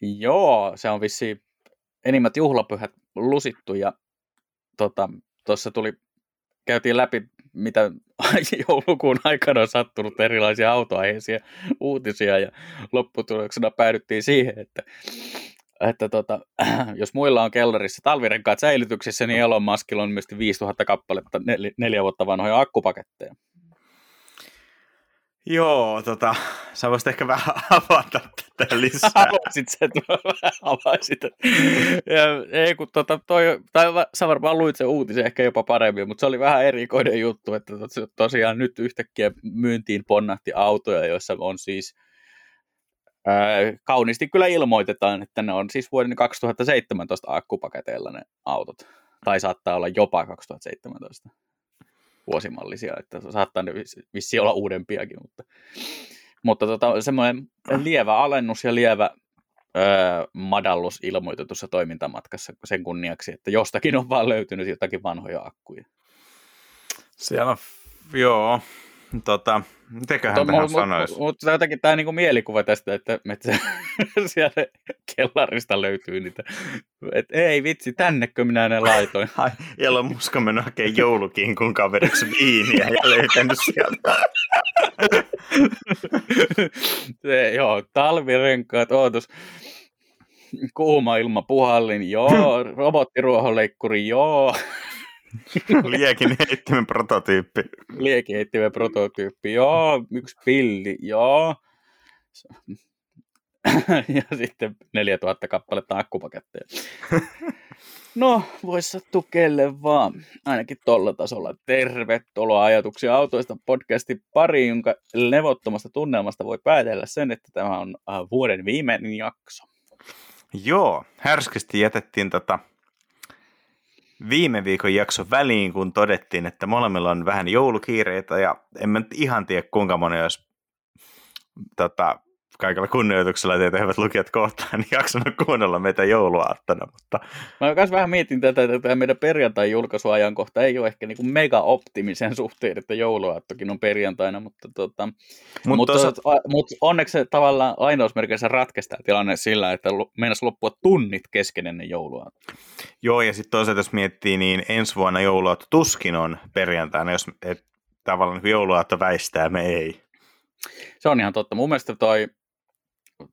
Joo, se on vissi enimmät juhlapyhät lusittu ja tuossa tota, tuli, käytiin läpi, mitä joulukuun aikana on sattunut erilaisia autoaiheisia uutisia ja lopputuloksena päädyttiin siihen, että että tota, jos muilla on kellarissa talvirenkaat säilytyksissä, niin Elon Muskilla on myös 5000 kappaletta nel- neljä vuotta vanhoja akkupaketteja. Joo, tota, sä voisit ehkä vähän avata tätä lisää. Haluaisit sä, että vähän avaisit. Ja, ei, kun tota, toi, tai sä varmaan luit sen uutisen ehkä jopa paremmin, mutta se oli vähän erikoinen juttu, että tosiaan nyt yhtäkkiä myyntiin ponnahti autoja, joissa on siis ää, kauniisti kyllä ilmoitetaan, että ne on siis vuoden 2017 akkupaketeilla ne autot. Tai saattaa olla jopa 2017 vuosimallisia, että saattaa ne vissi olla uudempiakin, mutta, mutta tota, semmoinen lievä alennus ja lievä öö, madallus ilmoitetussa toimintamatkassa sen kunniaksi, että jostakin on vaan löytynyt jotakin vanhoja akkuja. Siellä joo, tota, Mitäköhän to, tähän sanoisi? Mutta mut, jotenkin tämä niinku mielikuva tästä, että, että siellä kellarista löytyy niitä. Et, ei vitsi, tännekö minä ne laitoin. Ai, Elon Musk on mennyt hakemaan joulukinkun kaveriksi viiniä ja löytänyt sieltä. Se, joo, talvirenkaat, ootus. Kuuma ilma puhallin, joo. Robottiruohonleikkuri, joo. Liekin heittimen prototyyppi. Liekin heittimen prototyyppi, joo. Yksi pilli, joo. ja sitten 4000 kappaletta akkupaketteja. No, voisi sattua kelle vaan. Ainakin tolla tasolla. Tervetuloa ajatuksia autoista podcastin pariin, jonka levottomasta tunnelmasta voi päätellä sen, että tämä on äh, vuoden viimeinen jakso. Joo, härskisti jätettiin tota viime viikon jakson väliin, kun todettiin, että molemmilla on vähän joulukiireitä ja en mä ihan tiedä kuinka moni olisi tota, kaikella kunnioituksella teitä hyvät lukijat kohtaan, niin jaksanut kuunnella meitä jouluaattona. Mutta... Mä myös vähän mietin tätä, että tämä meidän perjantai-julkaisuajankohta ei ole ehkä niin kuin mega optimisen suhteen, että jouluaattokin on perjantaina, mutta, tota, Mut mutta, tosat... mutta onneksi se tavallaan ainoasmerkeissä ratkaisi tämä tilanne sillä, että meinasi loppua tunnit kesken ennen jouluaattoa. Joo, ja sitten toisaalta jos miettii, niin ensi vuonna jouluaatto tuskin on perjantaina, jos et, tavallaan niin jouluaatto väistää, me ei. Se on ihan totta. Mun mielestä toi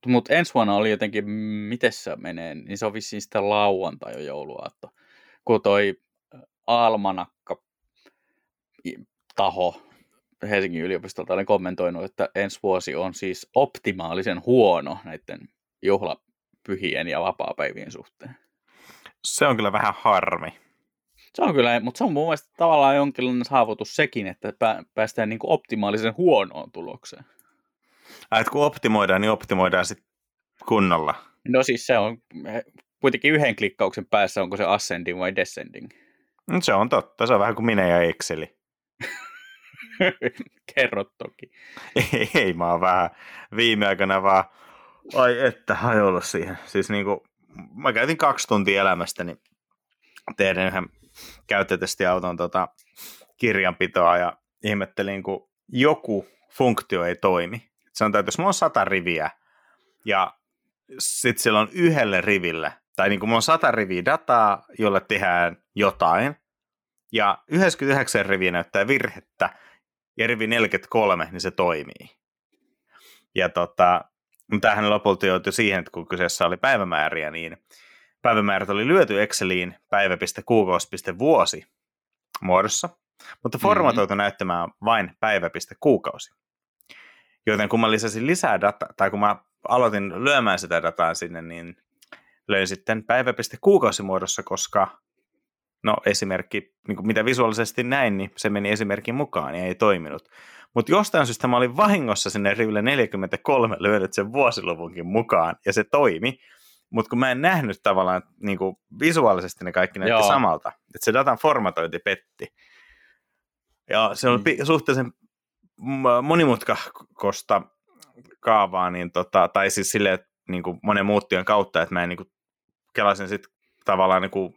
mutta ensi vuonna oli jotenkin, miten se menee, niin se on vissiin sitten lauantai jo jouluaatto. Kun toi Almanakka taho Helsingin yliopistolta oli kommentoinut, että ensi vuosi on siis optimaalisen huono näiden juhlapyhien ja vapaapäivien suhteen. Se on kyllä vähän harmi. Se on kyllä, mutta se on mun mielestä tavallaan jonkinlainen saavutus sekin, että päästään niin kuin optimaalisen huonoon tulokseen. Ai, että kun optimoidaan, niin optimoidaan sitten kunnolla. No siis se on kuitenkin yhden klikkauksen päässä, onko se ascending vai descending. No, se on totta, se on vähän kuin minä ja Exceli. Kerro toki. Ei, ei, mä oon vähän viime aikana vaan, ai että, hajolla siihen. Siis niinku, mä käytin kaksi tuntia elämästäni tehdä yhden käyttötestiauton tota, kirjanpitoa ja ihmettelin, kun joku funktio ei toimi sanotaan, että jos mulla on sata riviä ja sitten siellä on yhdelle riville, tai niin kuin mulla on sata riviä dataa, jolle tehdään jotain, ja 99 riviä näyttää virhettä, ja rivi 43, niin se toimii. Ja tota, tämähän lopulta joutui siihen, että kun kyseessä oli päivämääriä, niin päivämäärät oli lyöty Exceliin päivä.kuukausi.vuosi muodossa, mutta formatoitu mm-hmm. näyttämään vain päivä.kuukausi. Joten kun mä lisäsin lisää dataa, tai kun mä aloitin lyömään sitä dataa sinne, niin löin sitten päivä.kuukausimuodossa, koska no esimerkki, niin mitä visuaalisesti näin, niin se meni esimerkin mukaan ja ei toiminut. Mutta jostain syystä mä olin vahingossa sinne riville 43 lyönyt sen vuosiluvunkin mukaan, ja se toimi. Mutta kun mä en nähnyt tavallaan, niin kuin visuaalisesti ne kaikki näytti Joo. samalta, että se datan formatointi petti. Ja se oli mm. suhteellisen monimutkakosta kaavaa, niin tota, tai siis silleen, niin kuin monen muuttujan kautta, että mä en niin kuin, kelasin sitten tavallaan niin kuin,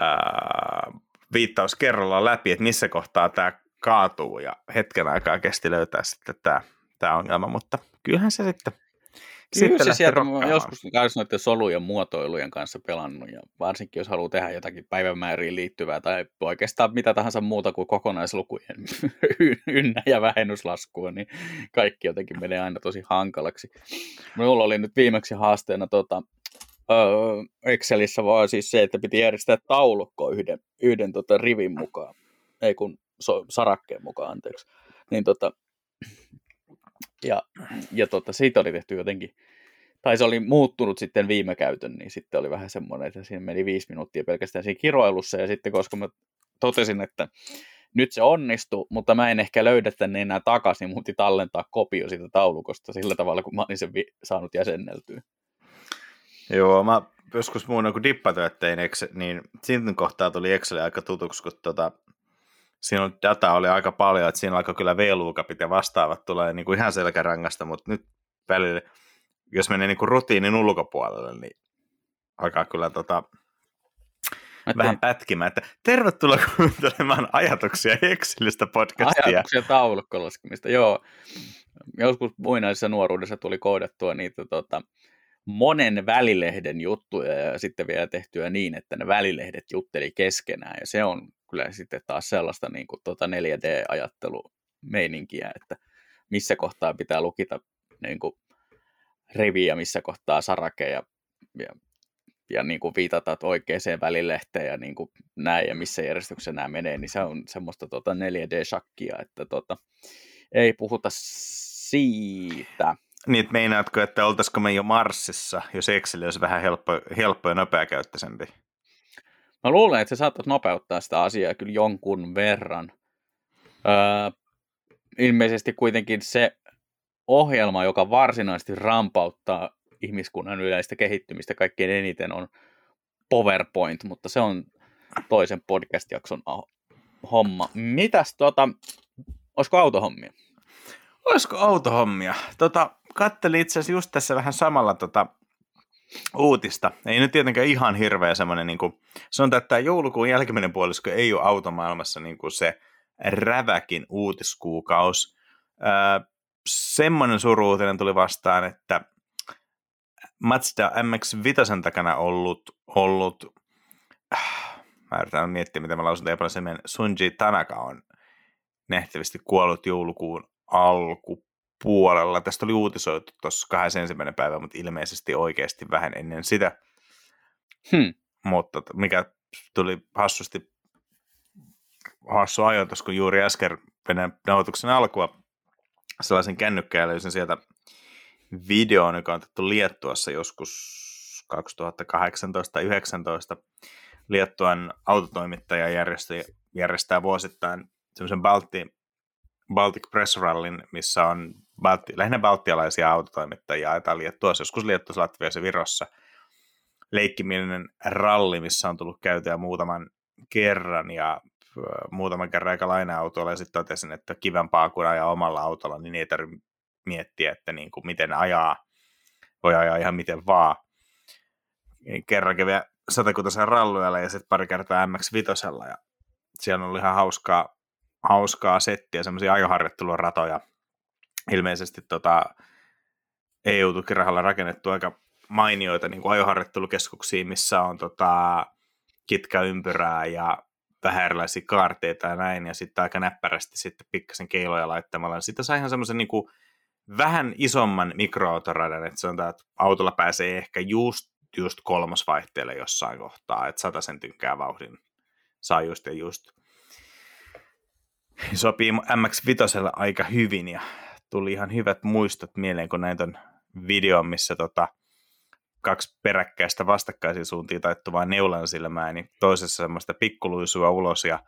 ää, viittaus kerrallaan läpi, että missä kohtaa tämä kaatuu, ja hetken aikaa kesti löytää sitten tämä ongelma, mutta kyllähän se sitten Kyllä se sieltä on joskus noiden solujen muotoilujen kanssa pelannut, ja varsinkin jos haluaa tehdä jotakin päivämääriin liittyvää tai oikeastaan mitä tahansa muuta kuin kokonaislukujen ynnä- ja vähennyslaskua, niin kaikki jotenkin menee aina tosi hankalaksi. Minulla oli nyt viimeksi haasteena tota, Excelissä vaan siis se, että piti järjestää taulukko yhden, yhden tota rivin mukaan, ei kun so, sarakkeen mukaan, anteeksi. Niin tota, ja, ja tota, siitä oli tehty jotenkin, tai se oli muuttunut sitten viime käytön, niin sitten oli vähän semmoinen, että siinä meni viisi minuuttia pelkästään siinä kiroilussa, ja sitten koska mä totesin, että nyt se onnistui, mutta mä en ehkä löydä tänne enää takaisin, niin tallentaa kopio siitä taulukosta sillä tavalla, kun mä olin sen vi- saanut jäsenneltyä. Joo, mä joskus muun kuin dippatyöttein, niin siinä kohtaa tuli Excel aika tutuksi, kun tota, siinä on data oli aika paljon, että siinä alkoi kyllä V-luukapit ja vastaavat tulee niin kuin ihan selkärangasta, mutta nyt välillä, jos menee niin kuin rutiinin ulkopuolelle, niin alkaa kyllä tota, Mä vähän pätkimään, että tervetuloa kuuntelemaan ajatuksia Excelistä podcastia. Ajatuksia taulukkolaskemista, joo. Joskus muinaisessa nuoruudessa tuli koodattua niitä tota, monen välilehden juttuja ja sitten vielä tehtyä niin, että ne välilehdet jutteli keskenään ja se on kyllä sitten taas sellaista niin kuin tuota 4D-ajattelumeininkiä, että missä kohtaa pitää lukita niin kuin rivi ja missä kohtaa sarake ja, ja, ja niin kuin viitata oikeaan välilehteen ja niin kuin näin ja missä järjestyksessä nämä menee, niin se on semmoista tuota 4D-shakkia, että tuota, ei puhuta siitä. Niin, meinaatko, että oltaisiko me jo Marsissa, jos Excel olisi vähän helppo, helppo ja nopeakäyttöisempi? Mä luulen, että se saattaisi nopeuttaa sitä asiaa kyllä jonkun verran. Öö, ilmeisesti kuitenkin se ohjelma, joka varsinaisesti rampauttaa ihmiskunnan yleistä kehittymistä kaikkein eniten on PowerPoint, mutta se on toisen podcast-jakson homma. Mitäs tota, olisiko autohommia? Olisiko autohommia? Tota, kattelin itse asiassa just tässä vähän samalla tota, uutista. Ei nyt tietenkään ihan hirveä semmoinen, niin kuin, sanotaan, että tämä joulukuun jälkimmäinen puolisko ei ole automaailmassa niin kuin se räväkin uutiskuukaus. Öö, semmoinen suruutinen tuli vastaan, että Mazda MX-5 takana ollut, ollut äh, mä yritän miettiä, miten mä lausun teidän Sunji Tanaka on nähtävästi kuollut joulukuun alku puolella. Tästä oli uutisoitu tuossa ensimmäinen päivä, mutta ilmeisesti oikeasti vähän ennen sitä. Hmm. Mutta mikä tuli hassusti hassu ajoitus, kun juuri äsken Venäjän nauhoituksen alkua sellaisen kännykkään löysin sieltä videon, joka on otettu Liettuassa joskus 2018-2019. Liettuan autotoimittaja järjestää, järjestää vuosittain semmoisen Balti, Baltic Press Rallin, missä on Balti, lähinnä baltialaisia autotoimittajia, tai Liettuassa, joskus Liettuassa, Latviassa ja Virossa, leikkimielinen ralli, missä on tullut käytyä muutaman kerran, ja muutaman kerran aika laina-autolla, ja sitten totesin, että kivempaa kuin ajaa omalla autolla, niin ei tarvitse miettiä, että niin kuin miten ajaa, voi ajaa ihan miten vaan. Kerran kävi satakuntaisen ralluilla ja sitten pari kertaa MX-5, ja siellä on ollut ihan hauskaa, hauskaa settiä, semmoisia ajoharjoitteluratoja, ilmeisesti tota, EU-tukirahalla rakennettu aika mainioita niin kuin ajoharjoittelukeskuksia, missä on tota, kitkäympyrää ja vähän erilaisia kaarteita ja näin, ja sitten aika näppärästi sitten pikkasen keiloja laittamalla. Sitten sai ihan semmoisen niin kuin, vähän isomman mikroautoradan, että sanotaan, että autolla pääsee ehkä just, just kolmosvaihteelle jossain kohtaa, että sen tynkää vauhdin saa just ja just. Sopii MX-5 aika hyvin, ja tuli ihan hyvät muistot mieleen, kun näin ton videon, missä tota, kaksi peräkkäistä vastakkaisiin suuntiin taittuvaa neulan silmää, niin toisessa semmoista pikkuluisua ulos ja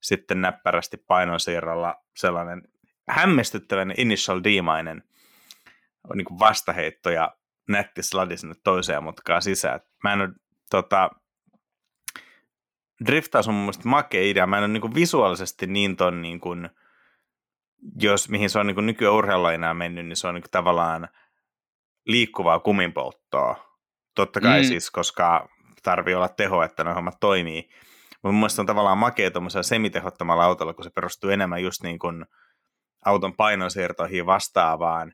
sitten näppärästi painonsiirrolla sellainen hämmästyttävän initial D-mainen niin vastaheitto ja nätti sladi sinne toiseen mutkaan sisään. Mä en ole, tota, driftaus on mun mielestä makea idea. Mä en ole niin visuaalisesti niin ton niin kuin, jos mihin se on niin nykyään urheilulajina mennyt, niin se on niin tavallaan liikkuvaa kuminpolttoa. Totta kai mm. siis, koska tarvii olla teho, että ne hommat toimii. Mutta mun mielestä on tavallaan makea tuommoisella semitehottomalla autolla, kun se perustuu enemmän just niin kuin auton painonsiirtoihin vastaavaan,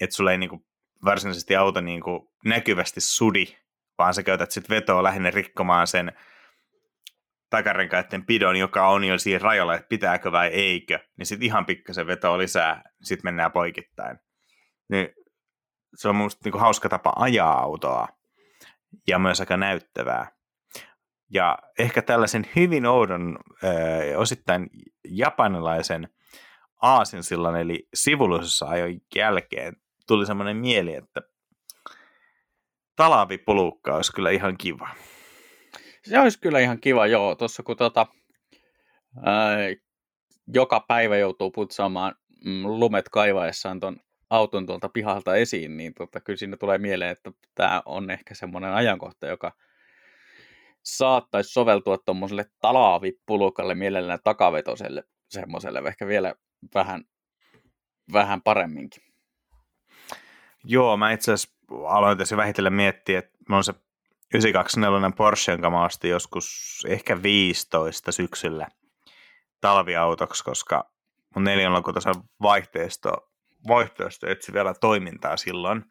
että sulla ei niin kuin varsinaisesti auto niin kuin näkyvästi sudi, vaan sä käytät sitten vetoa lähinnä rikkomaan sen takarenkaiden pidon, joka on jo siinä rajalla, että pitääkö vai eikö, niin sitten ihan pikkasen vetoa lisää, sitten mennään poikittain. Niin se on musta niin hauska tapa ajaa autoa ja myös aika näyttävää. Ja ehkä tällaisen hyvin oudon, äh, osittain japanilaisen aasinsillan, eli sivullisessa ajon jälkeen tuli semmoinen mieli, että talavipulukka olisi kyllä ihan kiva. Se olisi kyllä ihan kiva, joo. Tuossa kun tota, ää, joka päivä joutuu putsaamaan mm, lumet kaivaessaan ton auton tuolta pihalta esiin, niin tota, kyllä siinä tulee mieleen, että tämä on ehkä semmoinen ajankohta, joka saattaisi soveltua tuommoiselle talavipulukalle mielellään takavetoselle semmoiselle ehkä vielä vähän, vähän paremminkin. Joo, mä itse asiassa aloin tässä vähitellen miettiä, että on se 924 Porsche, jonka mä ostin joskus ehkä 15 syksyllä talviautoksi, koska mun neljänlakutosen vaihteisto, vaihteisto etsi vielä toimintaa silloin.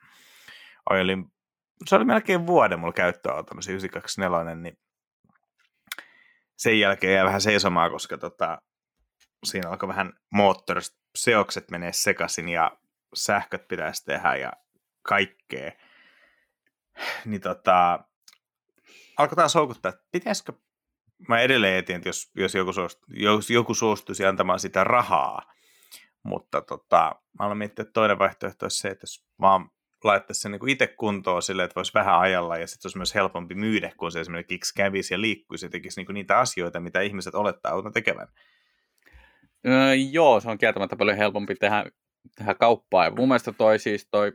Oli, se oli melkein vuoden mulla käyttöauto, se 924, niin sen jälkeen jäi vähän seisomaan, koska tota, siinä alkoi vähän moottorista seokset menee sekaisin ja sähköt pitäisi tehdä ja kaikkea. Niin tota, alkoi taas houkuttaa, että pitäisikö, mä edelleen etin, että jos, jos, joku suostu, jos joku suostuisi antamaan sitä rahaa, mutta tota, mä aloin miettiä, että toinen vaihtoehto olisi se, että jos vaan laittaisi sen niin itse kuntoon silleen, että voisi vähän ajalla ja sitten olisi myös helpompi myydä, kun se esimerkiksi kävisi ja liikkuisi ja tekisi niin niitä asioita, mitä ihmiset olettaa auton tekevän. Öö, joo, se on kieltämättä paljon helpompi tehdä, tehdä kauppaa. Ja mun mielestä toi siis toi,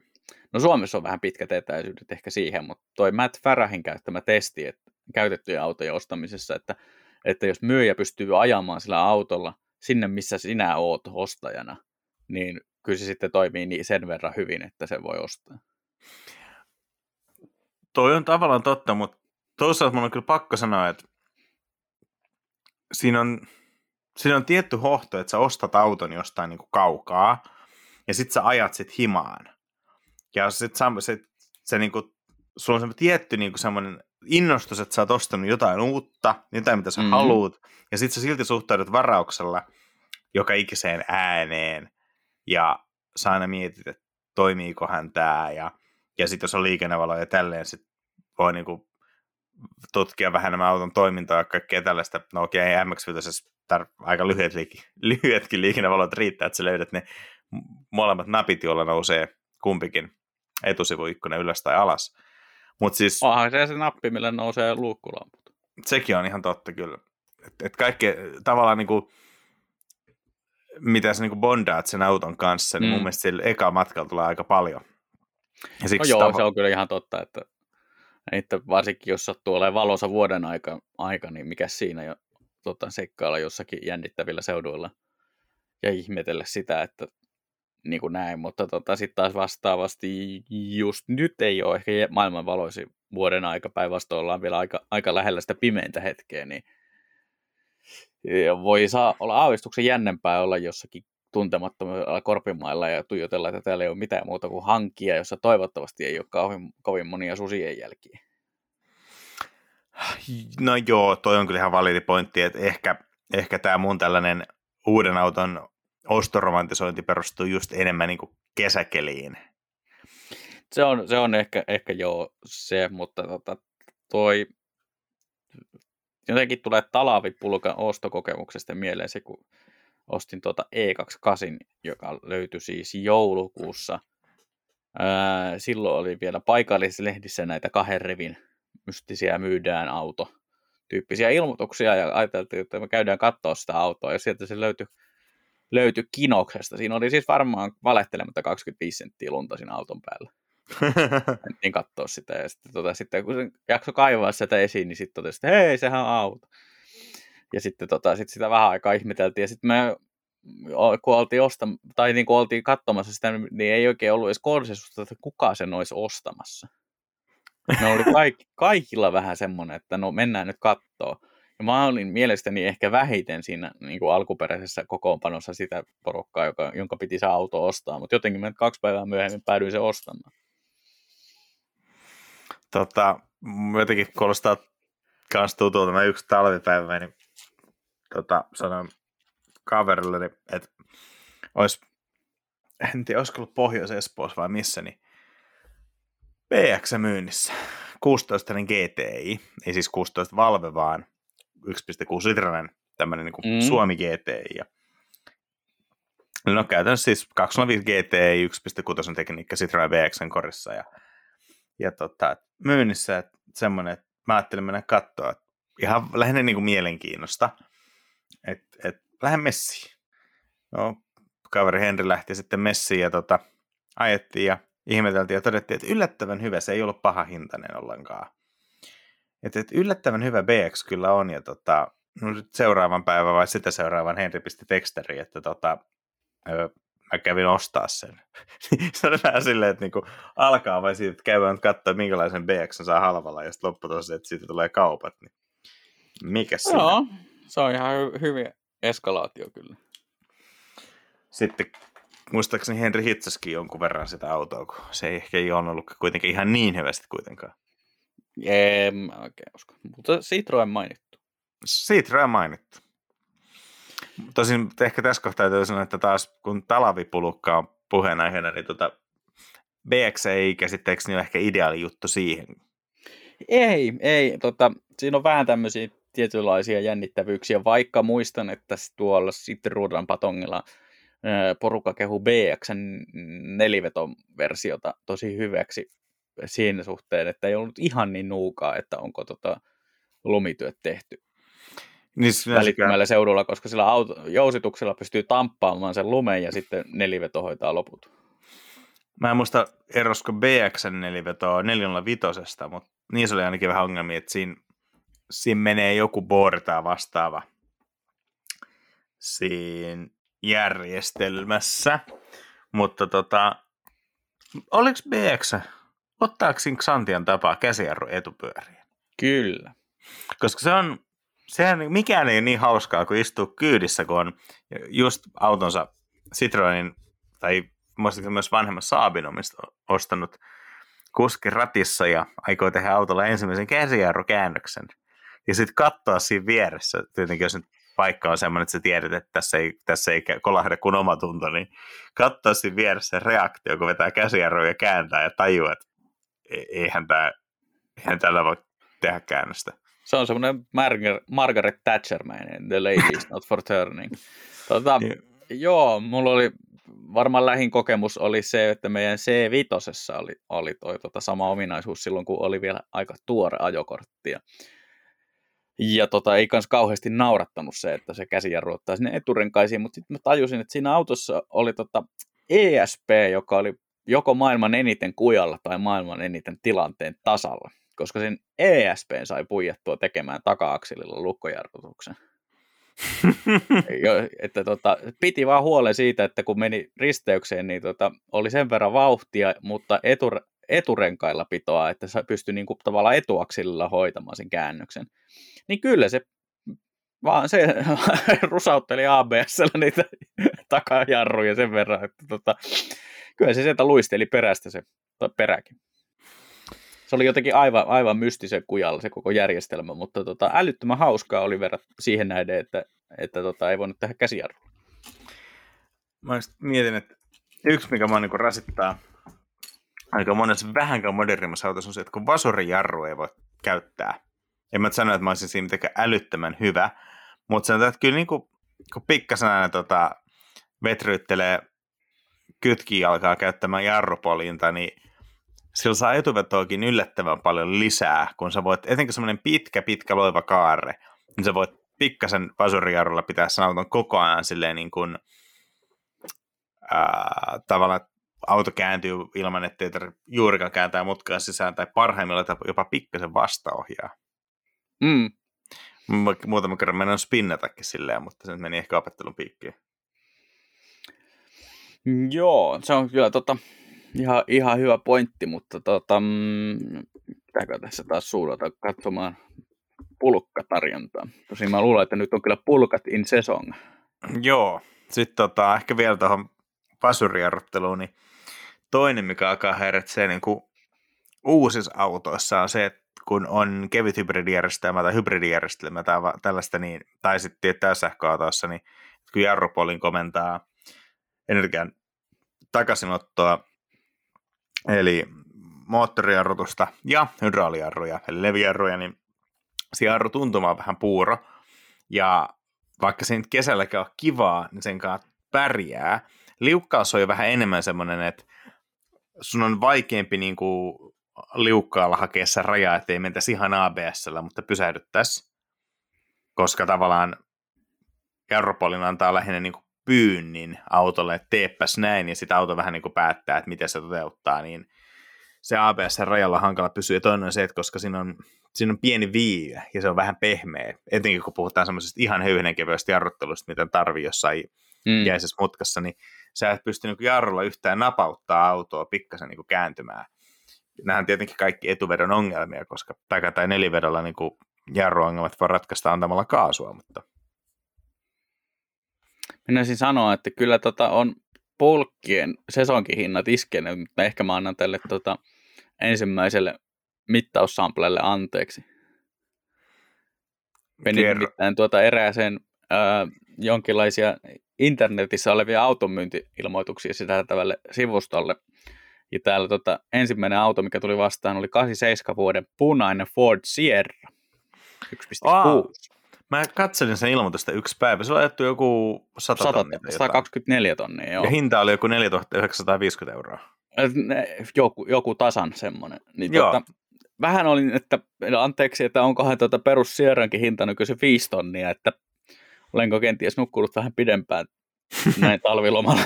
no Suomessa on vähän pitkät etäisyydet ehkä siihen, mutta toi Matt Farrahin käyttämä testi että käytettyjen autojen ostamisessa, että, että jos myyjä pystyy ajamaan sillä autolla sinne, missä sinä oot ostajana, niin kyllä se sitten toimii niin sen verran hyvin, että se voi ostaa. Toi on tavallaan totta, mutta toisaalta mun on kyllä pakko sanoa, että siinä on, siinä on tietty hohto, että sä ostat auton jostain niin kuin kaukaa, ja sit sä ajat sit himaan. Ja sit sä, se, se niin kuin, sulla on semmoinen tietty niin kuin semmoinen innostus, että sä oot ostanut jotain uutta, jotain mitä sä mm. haluut, ja sit sä silti suhtaudut varauksella joka ikiseen ääneen, ja sä aina mietit, että toimiikohan tämä, ja, ja sitten jos on liikennevalo ja tälleen, sit voi niinku tutkia vähän nämä auton toimintaa ja kaikkea tällaista. No okei, okay, mx tar- aika lyhyet liik- lyhyetkin liikennevalot riittää, että sä löydät ne molemmat napit, joilla nousee kumpikin etusivuikkuna ylös tai alas. Mut siis, Onhan se se nappi, millä nousee luukkulamput. Sekin on ihan totta kyllä. Et, et kaikki tavallaan niinku, mitä sä niinku bondaat sen auton kanssa, niin mm. mun mielestä sillä eka matkalla tulee aika paljon. Ja siksi no joo, tav- se on kyllä ihan totta, että, että varsinkin jos sattuu olemaan valossa vuoden aika, aika niin mikä siinä jo tota, seikkailla jossakin jännittävillä seuduilla ja ihmetellä sitä, että niin kuin näin, mutta tota, sitten taas vastaavasti just nyt ei ole ehkä maailman valoisi vuoden aika, päinvastoin ollaan vielä aika, aika lähellä sitä pimeintä hetkeä, niin voi saa olla aavistuksen jännempää olla jossakin tuntemattomilla korpimailla ja tuijotella, että täällä ei ole mitään muuta kuin hankia, jossa toivottavasti ei ole kauhean, kovin monia susien jälkiä. No joo, toi on kyllä ihan validi pointti, että ehkä, ehkä tämä mun tällainen uuden auton ostoromantisointi perustuu just enemmän niin kesäkeliin. Se on, se on ehkä, ehkä joo se, mutta tota, toi jotenkin tulee talavipulkan ostokokemuksesta mieleen se, kun ostin tuota E28, joka löytyi siis joulukuussa. Ää, silloin oli vielä paikallisissa lehdissä näitä kahden revin mystisiä myydään auto tyyppisiä ilmoituksia ja ajateltiin, että me käydään katsoa sitä autoa ja sieltä se löytyi, löytyi kinoksesta. Siinä oli siis varmaan valehtelematta 25 senttiä lunta siinä auton päällä. Mentiin katsoa sitä ja sitten, tota, sitten kun se jakso kaivaa sitä esiin, niin sitten totesi, että hei, sehän on auto. Ja sitten tota, sit sitä vähän aikaa ihmeteltiin ja sitten me kun oltiin, ostam- tai niin kun oltiin katsomassa sitä, niin ei oikein ollut edes konsensusta, että kuka sen olisi ostamassa. Ne oli kaikki, kaikilla vähän semmoinen, että no mennään nyt kattoo. Mä olin mielestäni ehkä vähiten siinä niin kuin alkuperäisessä kokoonpanossa sitä porukkaa, joka, jonka piti se auto ostaa, mutta jotenkin mä kaksi päivää myöhemmin päädyin se ostamaan. tota, jotenkin kuulostaa kans tutulta. Mä yksi talvipäivä niin tota, sanoin kaverille, että olisi, en tiedä, olisiko ollut Pohjois-Espoossa vai missä, niin BX myynnissä. 16 GTI, ei siis 16 Valve, vaan 1.6 litrainen tämmöinen niin mm. Suomi GTI. Ja no käytännössä siis 205 GTI 1.6 tekniikka Citroen BXn korissa ja, ja tota, myynnissä että semmoinen, että mä ajattelin mennä katsoa, että ihan lähinnä niin kuin mielenkiinnosta, että et, lähden messiin. No, kaveri Henri lähti sitten messiin ja tota, ajettiin ja ihmeteltiin ja todettiin, että yllättävän hyvä, se ei ollut paha hintainen ollenkaan. Että, että yllättävän hyvä BX kyllä on, ja tota, no seuraavan päivän vai sitä seuraavan Henri pisti teksteri, että tota, öö, mä kävin ostaa sen. se oli vähän silleen, että niinku alkaa vai siitä, että käydään katsoa, minkälaisen BX saa halvalla, ja sitten loppuun että siitä tulee kaupat. Niin mikä se Joo, se on ihan hyvin eskalaatio kyllä. Sitten muistaakseni Henri hitsaskin jonkun verran sitä autoa, kun se ei ehkä ole ollut kuitenkin ihan niin hyvästi kuitenkaan. En mä oikein usko. Mutta Citroen mainittu. Citroen mainittu. Tosin ehkä tässä kohtaa täytyy sanoa, että taas kun talavipulukka on puheenaiheena, niin tota BX ei käsitteeksi ole ehkä ideaali juttu siihen. Ei, ei. Tota, siinä on vähän tämmöisiä tietynlaisia jännittävyyksiä, vaikka muistan, että tuolla Citroen patongilla porukka kehu BXn neliveton versiota tosi hyväksi siinä suhteen, että ei ollut ihan niin nuukaa, että onko tota lumityöt tehty niin, välittömällä seudulla, koska sillä auto, jousituksella pystyy tamppaamaan sen lumen ja sitten neliveto hoitaa loput. Mä en muista erosko BXn nelivetoa 405, mutta niissä oli ainakin vähän ongelmia, että siinä, siinä menee joku bortaa vastaava siinä järjestelmässä. Mutta tota, oliko BX, ottaako Xantian tapaa käsijarru etupyöriin? Kyllä. Koska se on, sehän mikään ei ole niin hauskaa kuin istua kyydissä, kun on just autonsa Citroenin tai myös vanhemman Saabin ostanut kuskin ratissa ja aikoo tehdä autolla ensimmäisen käsijarrukäännöksen. Ja sitten katsoa siinä vieressä, tietenkin jos nyt paikka on semmoinen, että sä tiedät, että tässä ei, tässä ei kolahda kuin oma tunto, niin katsoa siinä vieressä se reaktio, kun vetää käsijarruja ja kääntää ja tajua, että eihän, tämä, eihän tällä voi tehdä käännöstä. Se on semmoinen Margaret, Margaret Thatcher-mäinen, the lady is not for turning. Tota, yeah. Joo, mulla oli varmaan lähin kokemus oli se, että meidän C5 oli, oli toi, tota, sama ominaisuus silloin, kun oli vielä aika tuore ajokortti. Ja ja tota, ei kans kauheasti naurattanut se, että se käsijarru ottaa sinne eturenkaisiin, mutta sitten mä tajusin, että siinä autossa oli tota ESP, joka oli joko maailman eniten kujalla tai maailman eniten tilanteen tasalla, koska sen ESP sai puijattua tekemään taka-akselilla lukkojarrutuksen. jo, että tota, piti vaan huolen siitä, että kun meni risteykseen, niin tota, oli sen verran vauhtia, mutta etur, eturenkailla pitoa, että se pystyi niin kuin, tavallaan etuaksililla hoitamaan sen käännöksen niin kyllä se vaan se rusautteli ABSllä niitä takajarruja sen verran, että tota, kyllä se sieltä luisteli perästä se peräkin. Se oli jotenkin aivan, aivan mystisen kujalla se koko järjestelmä, mutta tota, älyttömän hauskaa oli verran siihen näiden, että, että tota, ei voinut tehdä käsijarrua. Mä mietin, että yksi mikä mä niin rasittaa aika monessa vähänkään modernimmassa autossa on se, että kun vasurijarru ei voi käyttää, en mä sano, että mä olisin siinä mitenkään älyttömän hyvä, mutta sanotaan, että kyllä niin kuin, kun pikkasen aina tota, vetryyttelee kytkiä alkaa käyttämään jarrupolinta, niin sillä saa etuvetoakin yllättävän paljon lisää, kun sä voit, etenkin semmoinen pitkä, pitkä loiva kaarre, niin sä voit pikkasen vasurijarrulla pitää sen auton koko ajan silleen niin kuin, ää, tavallaan auto kääntyy ilman, ettei tarvitse juurikaan kääntää mutkaa sisään, tai parhaimmillaan jopa pikkasen vastaohjaa. Mm. Muutaman kerran mennään spinnatakin silleen, mutta se meni ehkä opettelun piikkiin. Joo, se on kyllä tota, ihan, ihan hyvä pointti, mutta tota, mm, pitääkö tässä taas suunnata katsomaan pulkkatarjontaa. Tosin mä luulen, että nyt on kyllä pulkat in sesong. Joo, sitten tota, ehkä vielä tuohon pasuriarrotteluun, niin toinen, mikä alkaa häiritsee niin kuin uusissa autoissa on se, että kun on kevyt hybridijärjestelmä tai hybridijärjestelmä tai tällaista, niin, tai sitten tietää sähköautoissa, niin kun jarrupolin komentaa energian takaisinottoa, eli moottorijarrutusta ja hydraulijarruja, eli levijarruja, niin se jarru tuntuma on vähän puuro, ja vaikka se nyt kesälläkin on kivaa, niin sen kanssa pärjää. Liukkaus on jo vähän enemmän semmoinen, että sun on vaikeampi niin kuin liukkaalla hakea se raja, ettei mentäisi ihan ABSllä, mutta pysähdyttäisi, koska tavallaan Europolin antaa lähinnä niin kuin pyynnin autolle, että teepäs näin, ja sitten auto vähän niin kuin päättää, että miten se toteuttaa, niin se ABS-rajalla hankala pysyä. Ja toinen on se, että koska siinä on, siinä on pieni viive ja se on vähän pehmeä, etenkin kun puhutaan semmoisesta ihan höyhenenkevyistä jarruttelusta, mitä tarvii jossain mm. jäisessä mutkassa, niin sä et pysty niin jarrulla yhtään napauttaa autoa pikkasen niin kääntymään. Nämä on tietenkin kaikki etuvedon ongelmia, koska taka- tai nelivedolla niin jarruongelmat voi ratkaista antamalla kaasua, mutta Minäisin sanoa, että kyllä tota on polkkien sesonkihinnat iskeneet, mutta ehkä mä annan tälle tota ensimmäiselle mittaussamplelle anteeksi. Menin nimittäin tuota erääseen ää, jonkinlaisia internetissä olevia automyynti-ilmoituksia sisältävälle sivustolle. Ja täällä tota, ensimmäinen auto, mikä tuli vastaan, oli 87 vuoden punainen Ford Sierra 1.6. Mä katselin sen ilmoitusta yksi päivä. Se on ajettu joku 100 100, tonnia. 124 tonnia, joo. Ja hinta oli joku 4950 euroa. Joku, joku tasan semmoinen. Niin joo. Tota, vähän olin, että anteeksi, että onkohan tuota perus Sierrankin hinta nykyisin 5 tonnia, että olenko kenties nukkunut vähän pidempään näin talvilomalla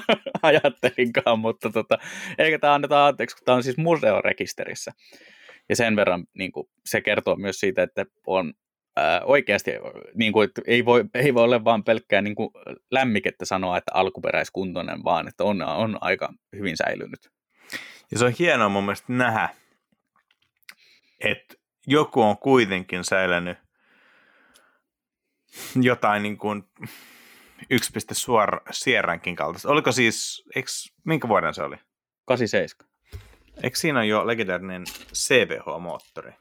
ajattelinkaan, mutta tota, eikä tämä anneta anteeksi, kun tämä on siis museorekisterissä. Ja sen verran niin kuin, se kertoo myös siitä, että on ää, oikeasti niin kuin, että ei, voi, ei voi olla vain pelkkää niin kuin, lämmikettä sanoa, että alkuperäiskuntoinen, vaan että on, on aika hyvin säilynyt. Ja se on hienoa mun mielestä nähdä, että joku on kuitenkin säilynyt jotain niin kuin 1. suora Sierrankin kaltaista. Oliko siis, eikö, minkä vuoden se oli? 87. Eikö siinä ole jo legendaarinen CVH-moottori?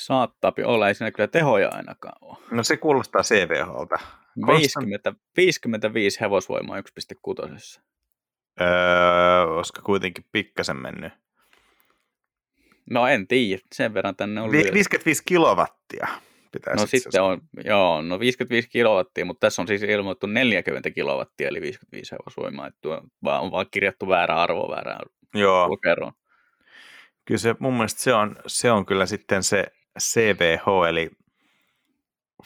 Saattaa olla, ei siinä kyllä tehoja ainakaan ole. No se kuulostaa CVHlta. 50, 55 hevosvoimaa 1.6. Öö, olisiko kuitenkin pikkasen mennyt? No en tiedä, sen verran tänne on... 55 kilowattia pitää No sitten se on, joo, no 55 kilowattia, mutta tässä on siis ilmoittu 40 kilowattia, eli 55 hevosvoimaa, että tuo on vaan kirjattu väärä arvo väärään joo. lokeroon. Kyllä se, mun mielestä se on, se on kyllä sitten se CVH, eli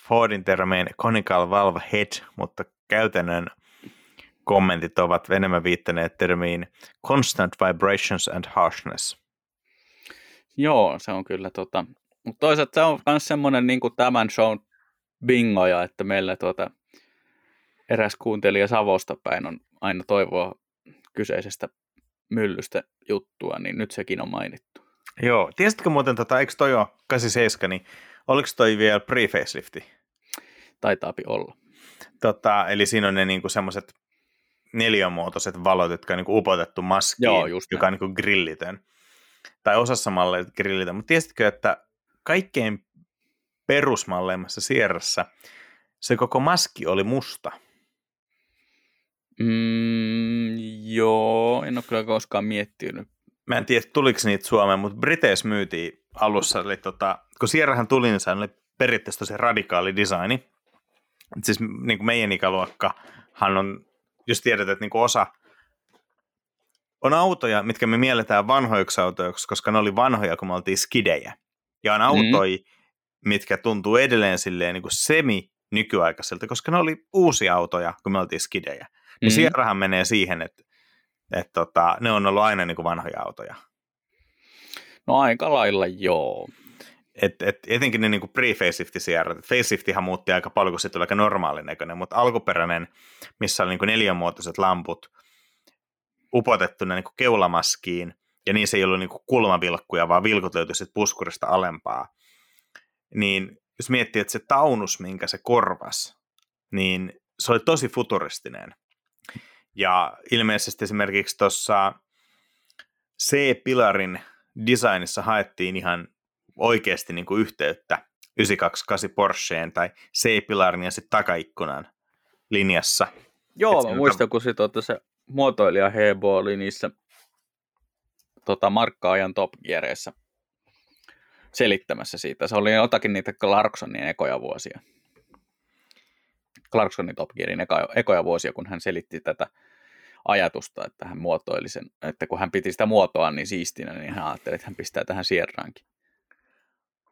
Fordin termeen conical valve head, mutta käytännön kommentit ovat enemmän viittäneet termiin constant vibrations and harshness. Joo, se on kyllä tota, mutta toisaalta se on myös semmoinen niin tämän shown bingoja, että meillä tuota, eräs kuuntelija Savosta päin on aina toivoa kyseisestä myllystä juttua, niin nyt sekin on mainittu. Joo, tiesitkö muuten, tota, eikö toi ole 87, niin oliko toi vielä pre-facelifti? Taitaapi olla. Tota, eli siinä on ne niinku semmoiset neliömuotoiset valot, jotka on niinku upotettu maskiin, Joo, just joka näin. on niinku grillitön. Tai osassa malleja grillitön. Mutta tiesitkö, että kaikkein perusmalleimmassa Sierrassa se koko maski oli musta? Mm, joo, en ole kyllä koskaan miettinyt mä en tiedä tuliko niitä Suomeen, mutta Briteissä myytiin alussa, eli tota, kun Sierrahan tuli, niin se oli periaatteessa tosi radikaali designi. Et siis niin kuin meidän ikäluokkahan on, jos tiedät, että niin kuin osa on autoja, mitkä me mielletään vanhoiksi autoiksi, koska ne oli vanhoja, kun me oltiin skidejä. Ja on autoja, mm. mitkä tuntuu edelleen silleen niin kuin semi nykyaikaiselta, koska ne oli uusia autoja, kun me oltiin skidejä. Niin mm. Sierrahan menee siihen, että että tota, ne on ollut aina niin kuin vanhoja autoja. No aika lailla joo. Et, et, etenkin ne niin pre-facelifti Sierra. Faceliftihan muutti aika paljon, kun se tuli aika normaalin näköinen, mutta alkuperäinen, missä oli niin neljänmuotoiset lamput upotettuna niin keulamaskiin, ja niin se ei ollut niin kulmavilkkuja, vaan vilkut löytyisi puskurista alempaa. Niin jos miettii, että se taunus, minkä se korvas, niin se oli tosi futuristinen. Ja ilmeisesti esimerkiksi tuossa C-pilarin designissa haettiin ihan oikeasti niin kuin yhteyttä 928 Porscheen tai C-pilarin ja sitten takaikkunan linjassa. Joo, mä muistan, kun sit, että se muotoilija Hebo oli niissä tota, markka-ajan Top selittämässä siitä. Se oli jotakin niitä Clarksonin ekoja vuosia. Clarksonin Top Gearin ekoja vuosia, kun hän selitti tätä ajatusta, että hän muotoili sen, että kun hän piti sitä muotoa niin siistinä, niin hän ajatteli, että hän pistää tähän Sierraankin.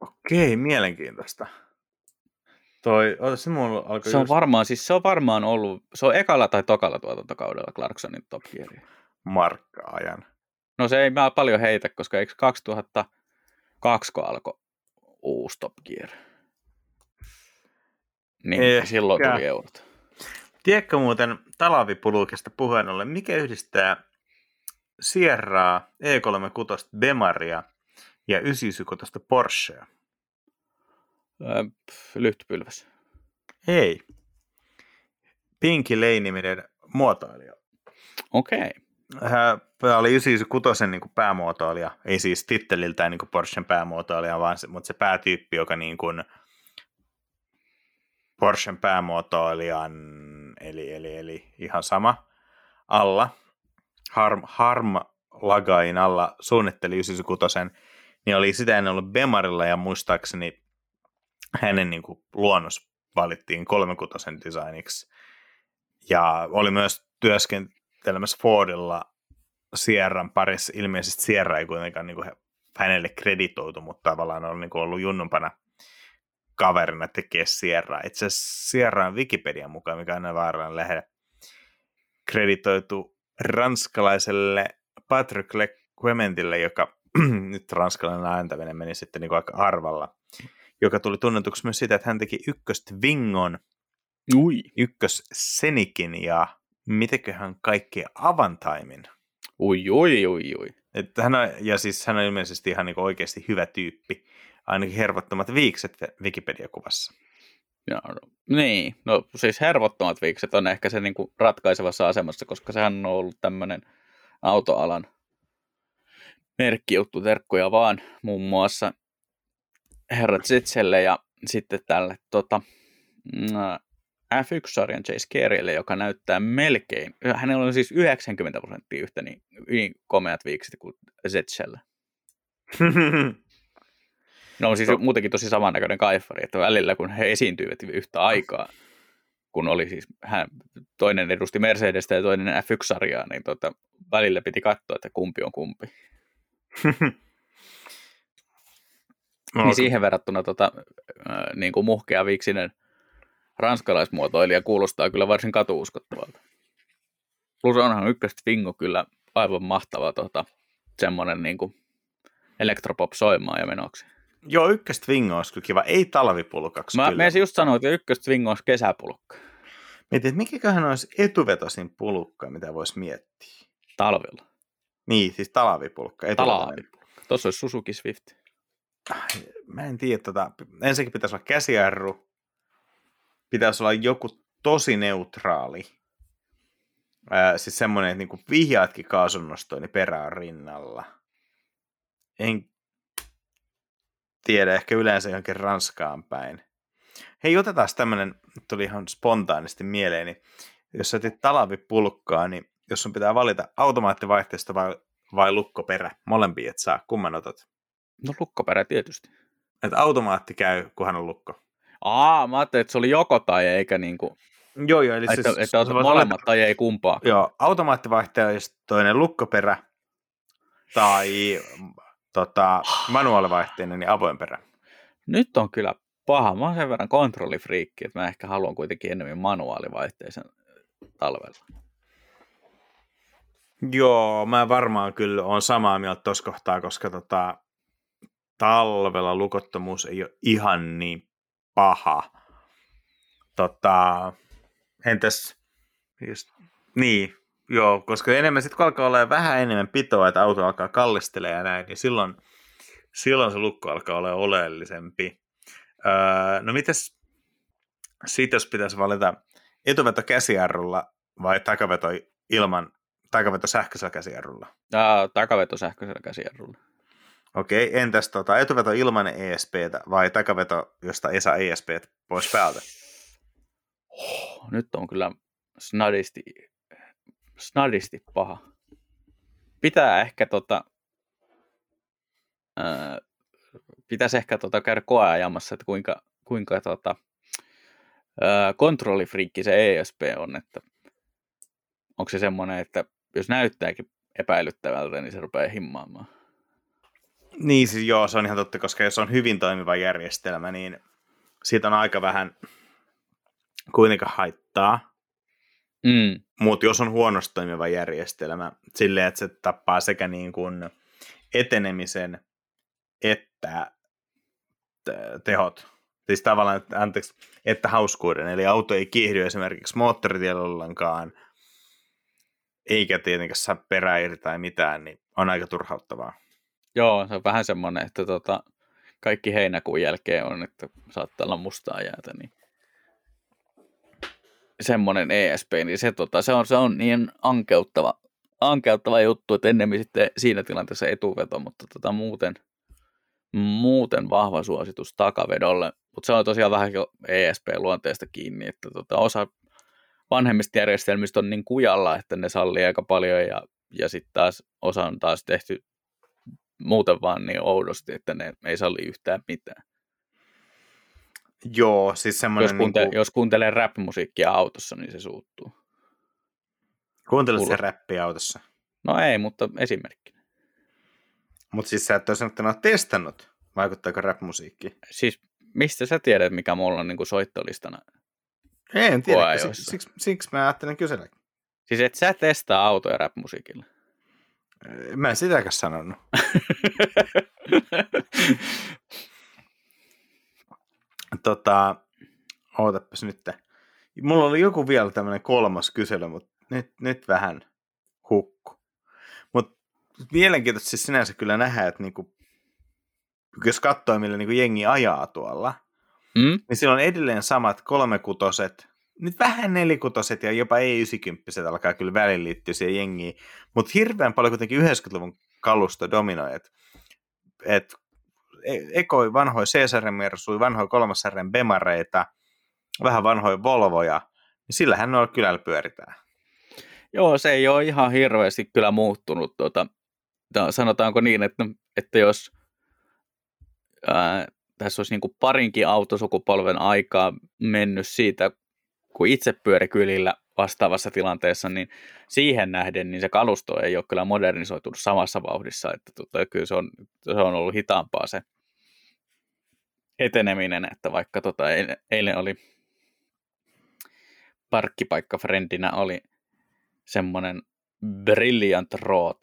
Okei, mielenkiintoista. Toi, se, mulla alkoi se on just... varmaan, siis se on varmaan ollut, se on ekalla tai tokalla tuotantokaudella Clarksonin Top Gear. Markka-ajan. No se ei mä paljon heitä, koska eikö 2002 alkoi uusi Top Gear? Niin Ehkä. silloin tuli eurot. Tiedätkö muuten talavipulukesta puheen ollen, mikä yhdistää Sierraa, E36 Bemaria ja 996 Porschea? Öö, lyhtypylväs. Ei. Pinky Lane-niminen muotoilija. Okei. Okay. Hän oli 96 niin kuin päämuotoilija, ei siis titteliltään niin kuin Porschen päämuotoilija, vaan se, mutta se päätyyppi, joka niin kuin Porschen päämuotoilijan, eli, eli, eli ihan sama, alla, Harm, Harm Lagain alla suunnitteli 96, niin oli sitä ennen ollut Bemarilla ja muistaakseni hänen niin kuin, luonnos valittiin 36 designiksi. Ja oli myös työskentelemässä Fordilla Sierran parissa. Ilmeisesti Sierra ei kuitenkaan niin kuin, hänelle kreditoitu, mutta tavallaan on niin kuin, ollut junnumpana kaverina tekee Sierraa. Itse asiassa Sierran Wikipedian mukaan, mikä on vaarallinen lähde, kreditoitu ranskalaiselle Patrick Clementille, joka nyt ranskalainen ääntäminen meni sitten niin kuin aika arvalla, joka tuli tunnetuksi myös siitä, että hän teki ykköstä Vingon, Ui. ykkös Senikin ja mitenköhän kaikkea Avantaimin. Ui, ui, ui, ui. Että hän on, ja siis hän on ilmeisesti ihan niin oikeasti hyvä tyyppi. Ainakin hervottomat viikset Wikipedia-kuvassa. Ja, no, niin, no siis hervottomat viikset on ehkä se niin kuin ratkaisevassa asemassa, koska sehän on ollut tämmöinen autoalan merkkijuttu, terkkuja vaan muun muassa herra Zitselle ja sitten tälle tota, mm, F1-sarjan Chase Careylle, joka näyttää melkein, hänellä on siis 90 prosenttia yhtä niin, niin komeat viikset kuin Zetsellä. No on siis no. muutenkin tosi samannäköinen kaifari, että välillä kun he esiintyivät yhtä aikaa, kun oli siis hän, toinen edusti Mercedestä ja toinen F1-sarjaa, niin tota, välillä piti katsoa, että kumpi on kumpi. No, niin siihen verrattuna tota, niin kuin muhkea viiksinen ranskalaismuotoilija kuulostaa kyllä varsin katuuskottavalta. Plus onhan ykköstä Fingo kyllä aivan mahtava tota, semmoinen niin kuin elektropop soimaan ja menoksi. Joo, ykköstä Fingo olisi kyllä kiva. Ei talvipulkaksi Mä kyllä. just sanoin, että ykköstä Fingo olisi kesäpulkka. Mietin, että mikäköhän olisi etuvetosin pulukka, mitä voisi miettiä. Talvella. Niin, siis talvipulkka. Talvipulkka. Tuossa olisi Suzuki Swift. Mä en tiedä, tota, ensinnäkin pitäisi olla käsijarru, pitäisi olla joku tosi neutraali. Ää, siis semmoinen, että niinku vihjaatkin kaasunnostoin, niin perä on rinnalla. En tiedä, ehkä yleensä johonkin Ranskaan päin. Hei, otetaan tämmöinen, tuli ihan spontaanisti mieleeni. Jos sä teet talvipulkkaa, niin jos sun pitää valita automaattivaihteesta vai, vai lukkoperä, molempia et saa, kumman otat? No lukkoperä tietysti. Että automaatti käy, kunhan on lukko. Aa, mä ajattelin, että se oli joko tai eikä niin kuin... Joo, joo. Eli että, siis, että on molemmat valita... tai ei kumpaa. Joo, automaattivaihteistoinen lukkoperä tai tota, manuaalivaihteinen niin avoin perä. Nyt on kyllä paha. Mä oon sen verran kontrollifriikki, että mä ehkä haluan kuitenkin enemmän manuaalivaihteisen talvella. Joo, mä varmaan kyllä on samaa mieltä tuossa kohtaa, koska tota, talvella lukottomuus ei ole ihan niin paha. Tota, entäs, just, niin, joo, koska enemmän sitten kun alkaa olla vähän enemmän pitoa, että auto alkaa kallistelemaan ja näin, niin silloin, silloin se lukko alkaa olla oleellisempi. Öö, no mites sitten jos pitäisi valita etuveto käsijarrulla vai takaveto ilman, takaveto sähköisellä käsijarrulla? Aa, takaveto sähköisellä käsijarrulla. Okei, entäs tota, etuveto ilman ESPtä vai takaveto, josta ei saa ESP pois päältä? Oh, nyt on kyllä snadisti, snadisti paha. Pitää ehkä tota, ää, pitäisi ehkä tota käydä koeajamassa, että kuinka, kuinka tota, ää, kontrollifriikki se ESP on, että onko se semmoinen, että jos näyttääkin epäilyttävältä, niin se rupeaa himmaamaan. Niin siis joo, se on ihan totta, koska jos on hyvin toimiva järjestelmä, niin siitä on aika vähän kuitenkaan haittaa. Mm. Mutta jos on huonosti toimiva järjestelmä, silleen, että se tappaa sekä niin kuin etenemisen että tehot, siis tavallaan, että, anteeksi, että hauskuuden, eli auto ei kiihdy esimerkiksi moottoritiellä ollenkaan, eikä tietenkään saa perää irti tai mitään, niin on aika turhauttavaa. Joo, se on vähän semmoinen, että tota, kaikki heinäkuun jälkeen on, että saattaa olla mustaa jäätä, niin semmoinen ESP, niin se, tota, se, on, se on niin ankeuttava, ankeuttava juttu, että ennemmin sitten siinä tilanteessa etuveto, mutta tota, muuten, muuten vahva suositus takavedolle. Mutta se on tosiaan vähän ESP-luonteesta kiinni, että tota, osa vanhemmista järjestelmistä on niin kujalla, että ne sallii aika paljon ja, ja sitten taas osa on taas tehty muuten vaan niin oudosti, että ne ei salli yhtään mitään. Joo, siis semmoinen... Jos, kuunte- niin kuin... jos kuuntelee rap-musiikkia autossa, niin se suuttuu. Kuuntelet se räppiä autossa? No ei, mutta esimerkki. Mutta siis sä et ole sanottu, että testannut, vaikuttaako rap-musiikki? Siis mistä sä tiedät, mikä mulla on niin kuin soittolistana? Ei, en tiedä, siksi, siksi, siksi mä ajattelen kysellä. Siis et sä testaa autoja rap-musiikilla? Mä en sitäkään sanonut. tota, ootapas nyt. Mulla oli joku vielä tämmöinen kolmas kysely, mutta nyt, nyt vähän hukku. Mutta mielenkiintoista siis sinänsä kyllä nähdä, että niinku, jos katsoo, millä niinku jengi ajaa tuolla, mm? niin sillä on edelleen samat kolmekutoset, nyt vähän nelikutoset ja jopa ei 90 alkaa kyllä välillä liittyä siihen jengiin, mutta hirveän paljon kuitenkin 90-luvun kalusto dominoi, että et, ekoi vanhoja C-sarjan mersui, vanhoja kolmasarjan bemareita, vähän vanhoja Volvoja, niin sillähän noilla kylällä pyöritään. Joo, se ei ole ihan hirveästi kyllä muuttunut. Tuota, sanotaanko niin, että, että jos ää, tässä olisi niin parinkin autosukupolven aikaa mennyt siitä, kun itse pyöri kylillä vastaavassa tilanteessa, niin siihen nähden niin se kalusto ei ole kyllä modernisoitunut samassa vauhdissa, että tota, kyllä se on, se on ollut hitaampaa se eteneminen, että vaikka tota, eilen oli parkkipaikka friendinä oli semmoinen Brilliant Road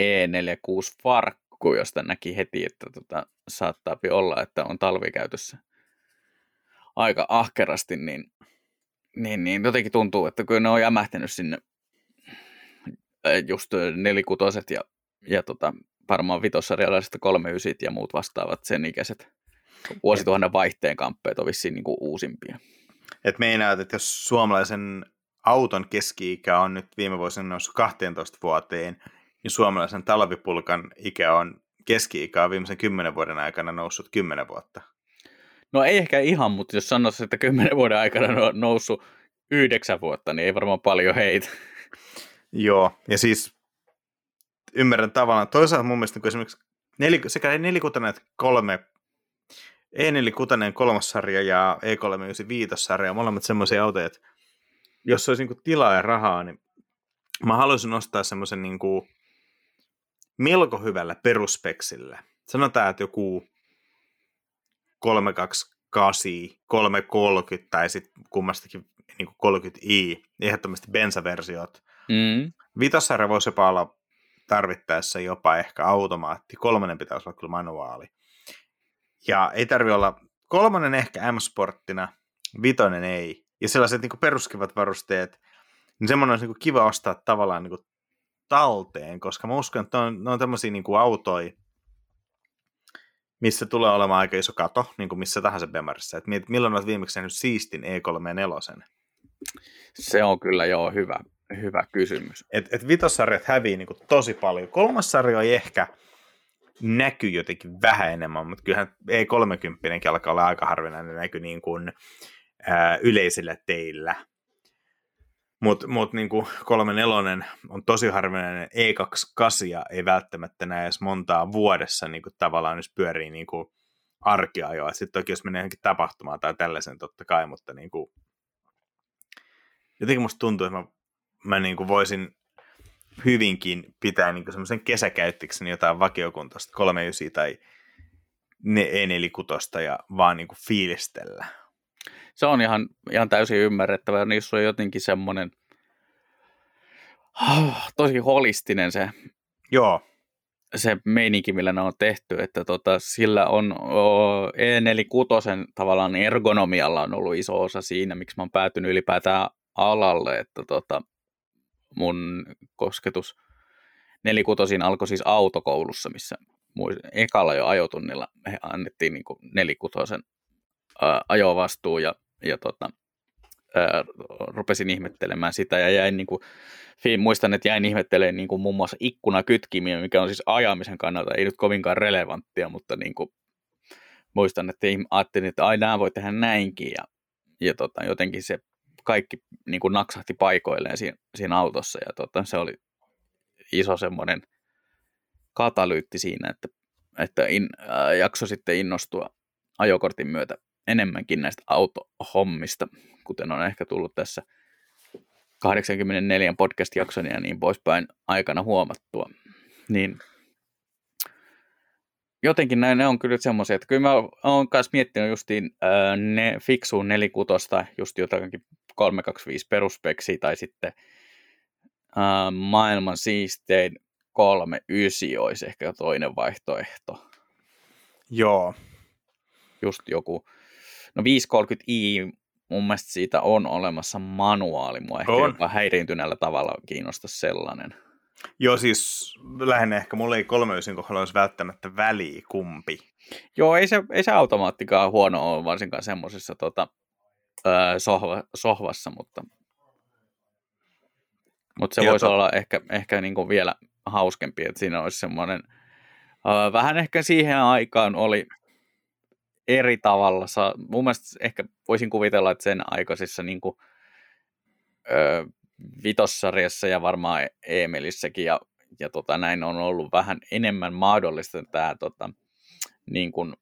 E46 farkku, josta näki heti, että tota, saattaa olla, että on talvikäytössä aika ahkerasti, niin niin, niin jotenkin tuntuu, että kyllä ne on jämähtänyt sinne just nelikutoset ja, ja tota, varmaan vitossarjalaiset kolme ysit ja muut vastaavat sen ikäiset vuosituhannen vaihteen kamppeet on vissiin niin kuin uusimpia. Et meinaat, että jos suomalaisen auton keski-ikä on nyt viime vuosina noussut 12 vuoteen, niin suomalaisen talvipulkan ikä on keski-ikä on viimeisen 10 vuoden aikana noussut 10 vuotta. No ei ehkä ihan, mutta jos sanoisi, että kymmenen vuoden aikana on noussut yhdeksän vuotta, niin ei varmaan paljon heitä. Joo, ja siis ymmärrän tavallaan. Toisaalta mun mielestä kun esimerkiksi neli, sekä nelikutainen että kolme, E4 kolmas sarja ja E395 sarja, molemmat semmoisia autoja, että jos olisi niin tilaa ja rahaa, niin mä haluaisin ostaa semmoisen niin melko hyvällä peruspeksillä. Sanotaan, että joku 328, 330 tai sitten kummastakin niin 30i, ehdottomasti bensaversiot. Mm. Vitosarja voisi jopa olla tarvittaessa jopa ehkä automaatti, kolmannen pitäisi olla kyllä manuaali. Ja ei tarvi olla kolmannen ehkä M-sporttina, vitonen ei. Ja sellaiset niin peruskivat varusteet, niin semmoinen olisi niin kiva ostaa tavallaan niin talteen, koska mä uskon, että ne on, ne on tämmöisiä niin autoja, missä tulee olemaan aika iso kato, niin kuin missä tahansa Bemarissa. Et milloin olet viimeksi nähnyt siistin E3 Se on kyllä joo hyvä, hyvä kysymys. Et, et vitossarjat hävii niin kuin tosi paljon. Kolmas sarja ei ehkä näkyy jotenkin vähän enemmän, mutta kyllähän E30 alkaa olla aika harvinainen näky niin kuin, ää, yleisillä teillä. Mutta mut niin 34 on tosi harvinainen, E28 ei välttämättä näe edes montaa vuodessa niin kuin tavallaan, jos pyörii niin kuin arkiajoa. Sitten toki jos menee johonkin tapahtumaan tai tällaisen totta kai, mutta niin kuin, jotenkin musta tuntuu, että mä, mä niin kuin voisin hyvinkin pitää niin semmoisen kesäkäyttiksen jotain vakiokuntoista 39 tai E46 ja vaan niin kuin fiilistellä. Se on ihan, ihan täysin ymmärrettävä. Niissä on jotenkin semmoinen oh, tosi holistinen se, Joo. se meininki, millä ne on tehty. Että tota, sillä on oh, E46 tavallaan ergonomialla on ollut iso osa siinä, miksi mä oon päätynyt ylipäätään alalle. Että tota, mun kosketus nelikutosin alkoi siis autokoulussa, missä ekalla jo ajotunnilla me annettiin niin nelikutosen ää, ajovastuu ja, ja tota, ää, rupesin ihmettelemään sitä ja jäin niin kuin, muistan, että jäin ihmettelemään niin kuin muun muassa ikkunakytkimiä, mikä on siis ajamisen kannalta ei nyt kovinkaan relevanttia, mutta niin kuin, muistan, että ajattelin, että ai nämä voi tehdä näinkin ja, ja tota, jotenkin se kaikki niin kuin naksahti paikoilleen siinä, siinä autossa ja tota, se oli iso semmoinen katalyytti siinä, että, että in, äh, jakso sitten innostua ajokortin myötä enemmänkin näistä autohommista, kuten on ehkä tullut tässä 84 podcast-jakson ja niin poispäin aikana huomattua. Niin jotenkin näin, ne on kyllä semmoisia, että kyllä mä oon myös miettinyt justiin ää, ne fiksuun nelikutosta, just jotakin 325 peruspeksi tai sitten ää, maailman siistein 39 olisi ehkä toinen vaihtoehto. Joo. Just joku, no 530i mun mielestä siitä on olemassa manuaali, mua ehkä on. jopa häiriintyneellä tavalla kiinnosta sellainen. Joo, siis lähinnä ehkä mulla ei 39 kohdalla olisi välttämättä väliä kumpi. Joo, ei se, ei se automaattikaan huono ole, varsinkaan semmoisessa tota, sohva, sohvassa, mutta, mutta se voisi to... olla ehkä, ehkä niin kuin vielä hauskempi, että siinä olisi semmoinen, uh, vähän ehkä siihen aikaan oli eri tavalla, sa, mun mielestä ehkä voisin kuvitella, että sen aikaisissa niin kuin, uh, vitossarjassa ja varmaan Emelissäkin ja, ja tota, näin on ollut vähän enemmän mahdollista tämä tota, niin kuin,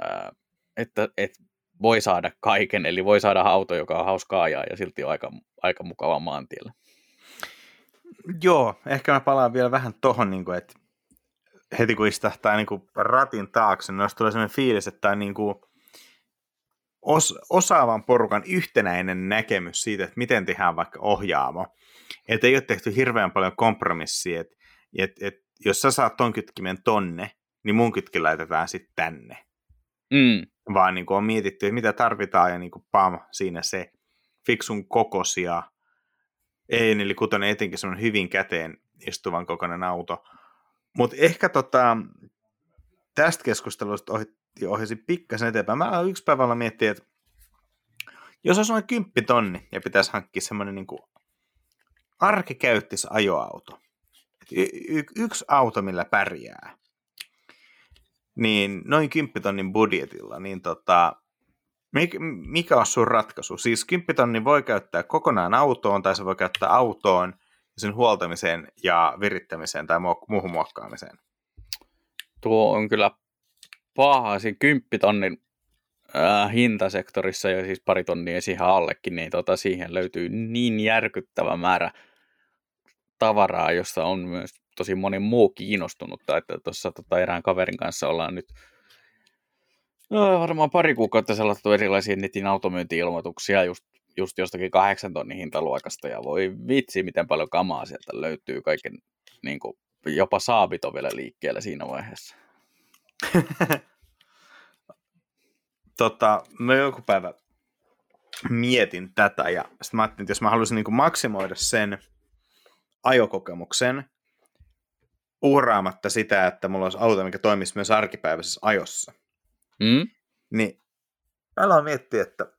uh, että, että voi saada kaiken, eli voi saada auto, joka on hauskaa ajaa ja silti on aika, aika mukava maantiellä. Joo, ehkä mä palaan vielä vähän tohon, niin kuin, että heti kun istahtaa niin kuin ratin taakse, niin tulee sellainen fiilis, että tämä niin kuin os, osaavan porukan yhtenäinen näkemys siitä, että miten tehdään vaikka ohjaamo. Että ei ole tehty hirveän paljon kompromissia, että et, et, jos sä saat ton kytkimen tonne, niin mun kytkin laitetaan sitten tänne. Mm vaan niin kuin on mietitty, että mitä tarvitaan ja niin kuin pam, siinä se fiksun kokosia, ei, eli kuten etenkin semmoinen hyvin käteen istuvan kokoinen auto. Mutta ehkä tota, tästä keskustelusta ohi, ohjasin pikkasen eteenpäin. Mä yksi päivällä miettiä, että jos olisi noin kymppitonni ja pitäisi hankkia semmoinen niin kuin arkikäyttis ajoauto, y- y- yksi auto, millä pärjää, niin noin 10 tonnin budjetilla, niin tota, mikä on sun ratkaisu? Siis 10 tonni voi käyttää kokonaan autoon, tai se voi käyttää autoon sen huoltamiseen ja virittämiseen tai muuhun muokkaamiseen. Tuo on kyllä paha. Siinä 10 tonnin äh, hintasektorissa ja siis pari tonnia siihen allekin, niin tota, siihen löytyy niin järkyttävä määrä tavaraa, josta on myös tosi moni muu kiinnostunutta, että tuossa tota, erään kaverin kanssa ollaan nyt no, varmaan pari kuukautta selattu erilaisia netin automyynti-ilmoituksia just, just jostakin kahdeksan tonnin hintaluokasta, ja voi vitsi, miten paljon kamaa sieltä löytyy, kaiken, niin kuin, jopa saabit on vielä liikkeellä siinä vaiheessa. tota, mä joku päivä mietin tätä, ja sitten mä ajattelin, että jos mä haluaisin niin maksimoida sen ajokokemuksen, uhraamatta sitä, että mulla olisi auto, mikä toimisi myös arkipäiväisessä ajossa. Mm? Niin aloin miettiä, että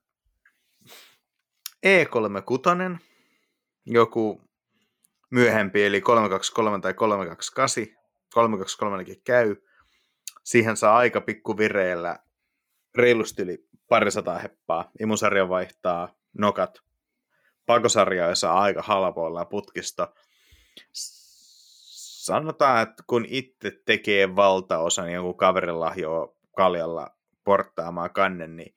E36, joku myöhempi, eli 323 tai 328, 323 käy, siihen saa aika pikku vireellä reilusti yli parisataa heppaa. Imusarja vaihtaa nokat. Pakosarja saa aika halpoilla putkisto. Sanotaan, että kun itse tekee valtaosan joku kaverin lahjoa kaljalla porttaamaan kannen, niin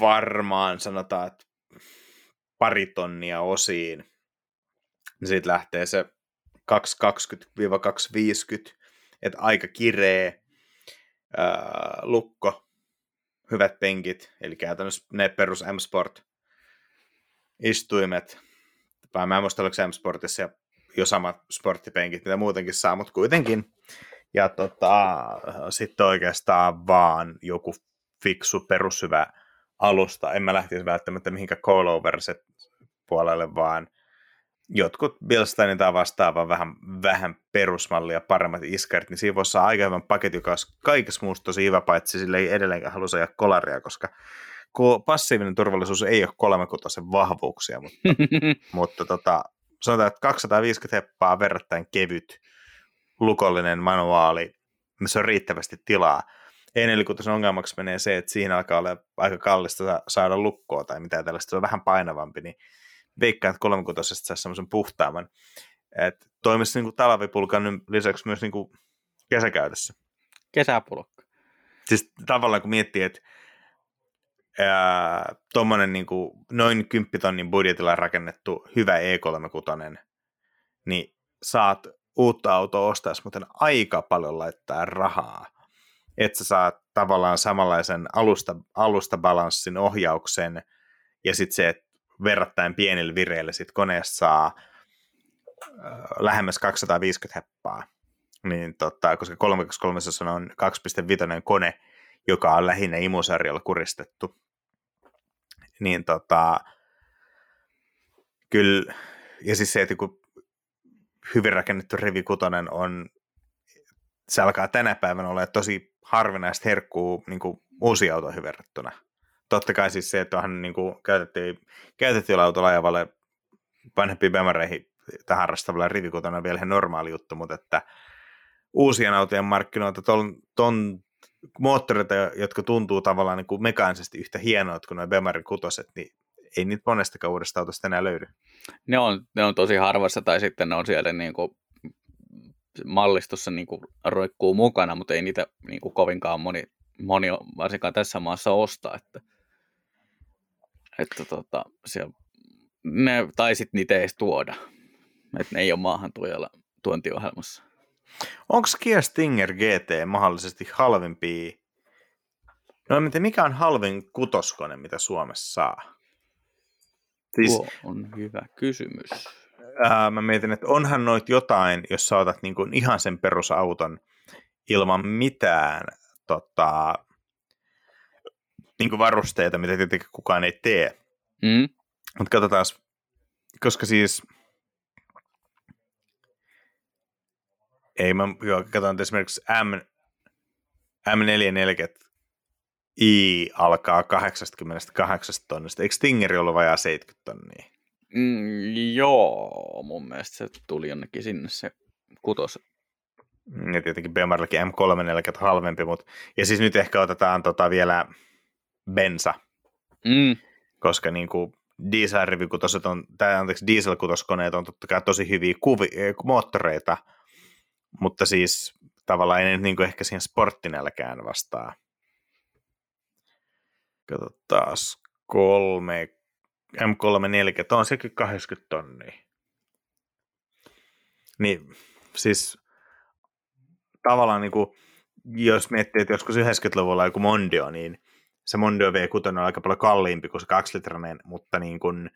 varmaan sanotaan, että pari tonnia osiin. Siitä lähtee se 220-250, että aika kiree ää, lukko, hyvät penkit, eli käytännössä ne perus M-Sport istuimet, vai mä en muista, oliko M-Sportissa jo samat sporttipenkit, mitä muutenkin saa, mutta kuitenkin. Ja tota, sitten oikeastaan vaan joku fiksu perushyvä alusta. En mä lähtisi välttämättä mihinkään coiloverset puolelle, vaan jotkut Bilsteinin tai vastaavan vähän, vähän perusmallia paremmat iskarit, niin siinä voisi saada aika hyvän paketin, joka olisi kaikessa muusta tosi hyvä, paitsi sille ei edelleenkään halua ajaa kolaria, koska passiivinen turvallisuus ei ole kolmekutaisen vahvuuksia, mutta, mutta tota, sanotaan, että 250 heppaa verrattain kevyt lukollinen manuaali, missä on riittävästi tilaa. E4 ongelmaksi menee se, että siinä alkaa olla aika kallista saada lukkoa tai mitä tällaista, se on vähän painavampi, niin veikkaan, että kolmekutosesta saisi semmoisen puhtaamman. Että toimisi niin kuin talvipulkan lisäksi myös niin kuin kesäkäytössä. Kesäpulkka. Siis tavallaan kun miettii, että tuommoinen niin kuin noin 10 tonnin budjetilla rakennettu hyvä E36, niin saat uutta autoa ostaessa muuten aika paljon laittaa rahaa. Että sä saat tavallaan samanlaisen alusta, alustabalanssin ohjauksen ja sitten se, että verrattain pienillä vireillä sit koneesta saa äh, lähemmäs 250 heppaa. Niin tota, koska 323 on 2.5 kone, joka on lähinnä imusarjalla kuristettu. Niin tota, kyllä, ja siis se, että kun hyvin rakennettu rivi on, se alkaa tänä päivänä olla tosi harvinaista herkkuu niin uusi autoihin verrattuna totta kai siis se, että onhan niin kuin käytettiin, käytettiin autolla ajavalle vanhempiin bemareihin tai harrastavalle rivikotona on vielä ihan normaali juttu, mutta että uusien autojen markkinoilta ton, ton moottoreita, jotka tuntuu tavallaan niin kuin mekaanisesti yhtä hienoa kuin nuo Bemarin kutoset, niin ei niitä monestakaan uudesta autosta enää löydy. Ne on, ne on tosi harvassa, tai sitten ne on siellä niin kuin mallistossa niin kuin roikkuu mukana, mutta ei niitä niin kuin kovinkaan moni, moni varsinkaan tässä maassa osta. Että että tota, siellä, ne, tai sitten niitä ei edes tuoda. Että ne ei ole maahan tuojalla tuontiohjelmassa. Onko Kia Stinger GT mahdollisesti halvempi? No miten, mikä on halvin kutoskone, mitä Suomessa saa? Siis, Tuo on hyvä kysymys. Ää, mä mietin, että onhan noit jotain, jos sä otat niin ihan sen perusauton ilman mitään tota, niin kuin varusteita, mitä tietenkin kukaan ei tee. Mm. Mutta katsotaan, koska siis ei mä, joo, katsotaan esimerkiksi M, M440 I alkaa 88 tonnista. Eikö Stingeri ollut vajaa 70 tonnia? Mm, joo, mun mielestä se tuli jonnekin sinne se kutos. Ja tietenkin BMRlläkin M340 halvempi, mutta ja siis nyt ehkä otetaan tota vielä bensa. Mm. Koska niin kuin dieselrivikutoset on, tai anteeksi, dieselkutoskoneet on totta kai tosi hyviä kuvi, moottoreita, mutta siis tavallaan ei nyt niin ehkä siihen sporttinälkään vastaa. Katsotaan, kolme, M340, on sekin 80 tonnia. Niin, siis tavallaan niin kuin, jos miettii, että joskus 90-luvulla joku Mondio, niin se Mondeo V6 on aika paljon kalliimpi kuin se 2-litrainen, mutta niin kuin,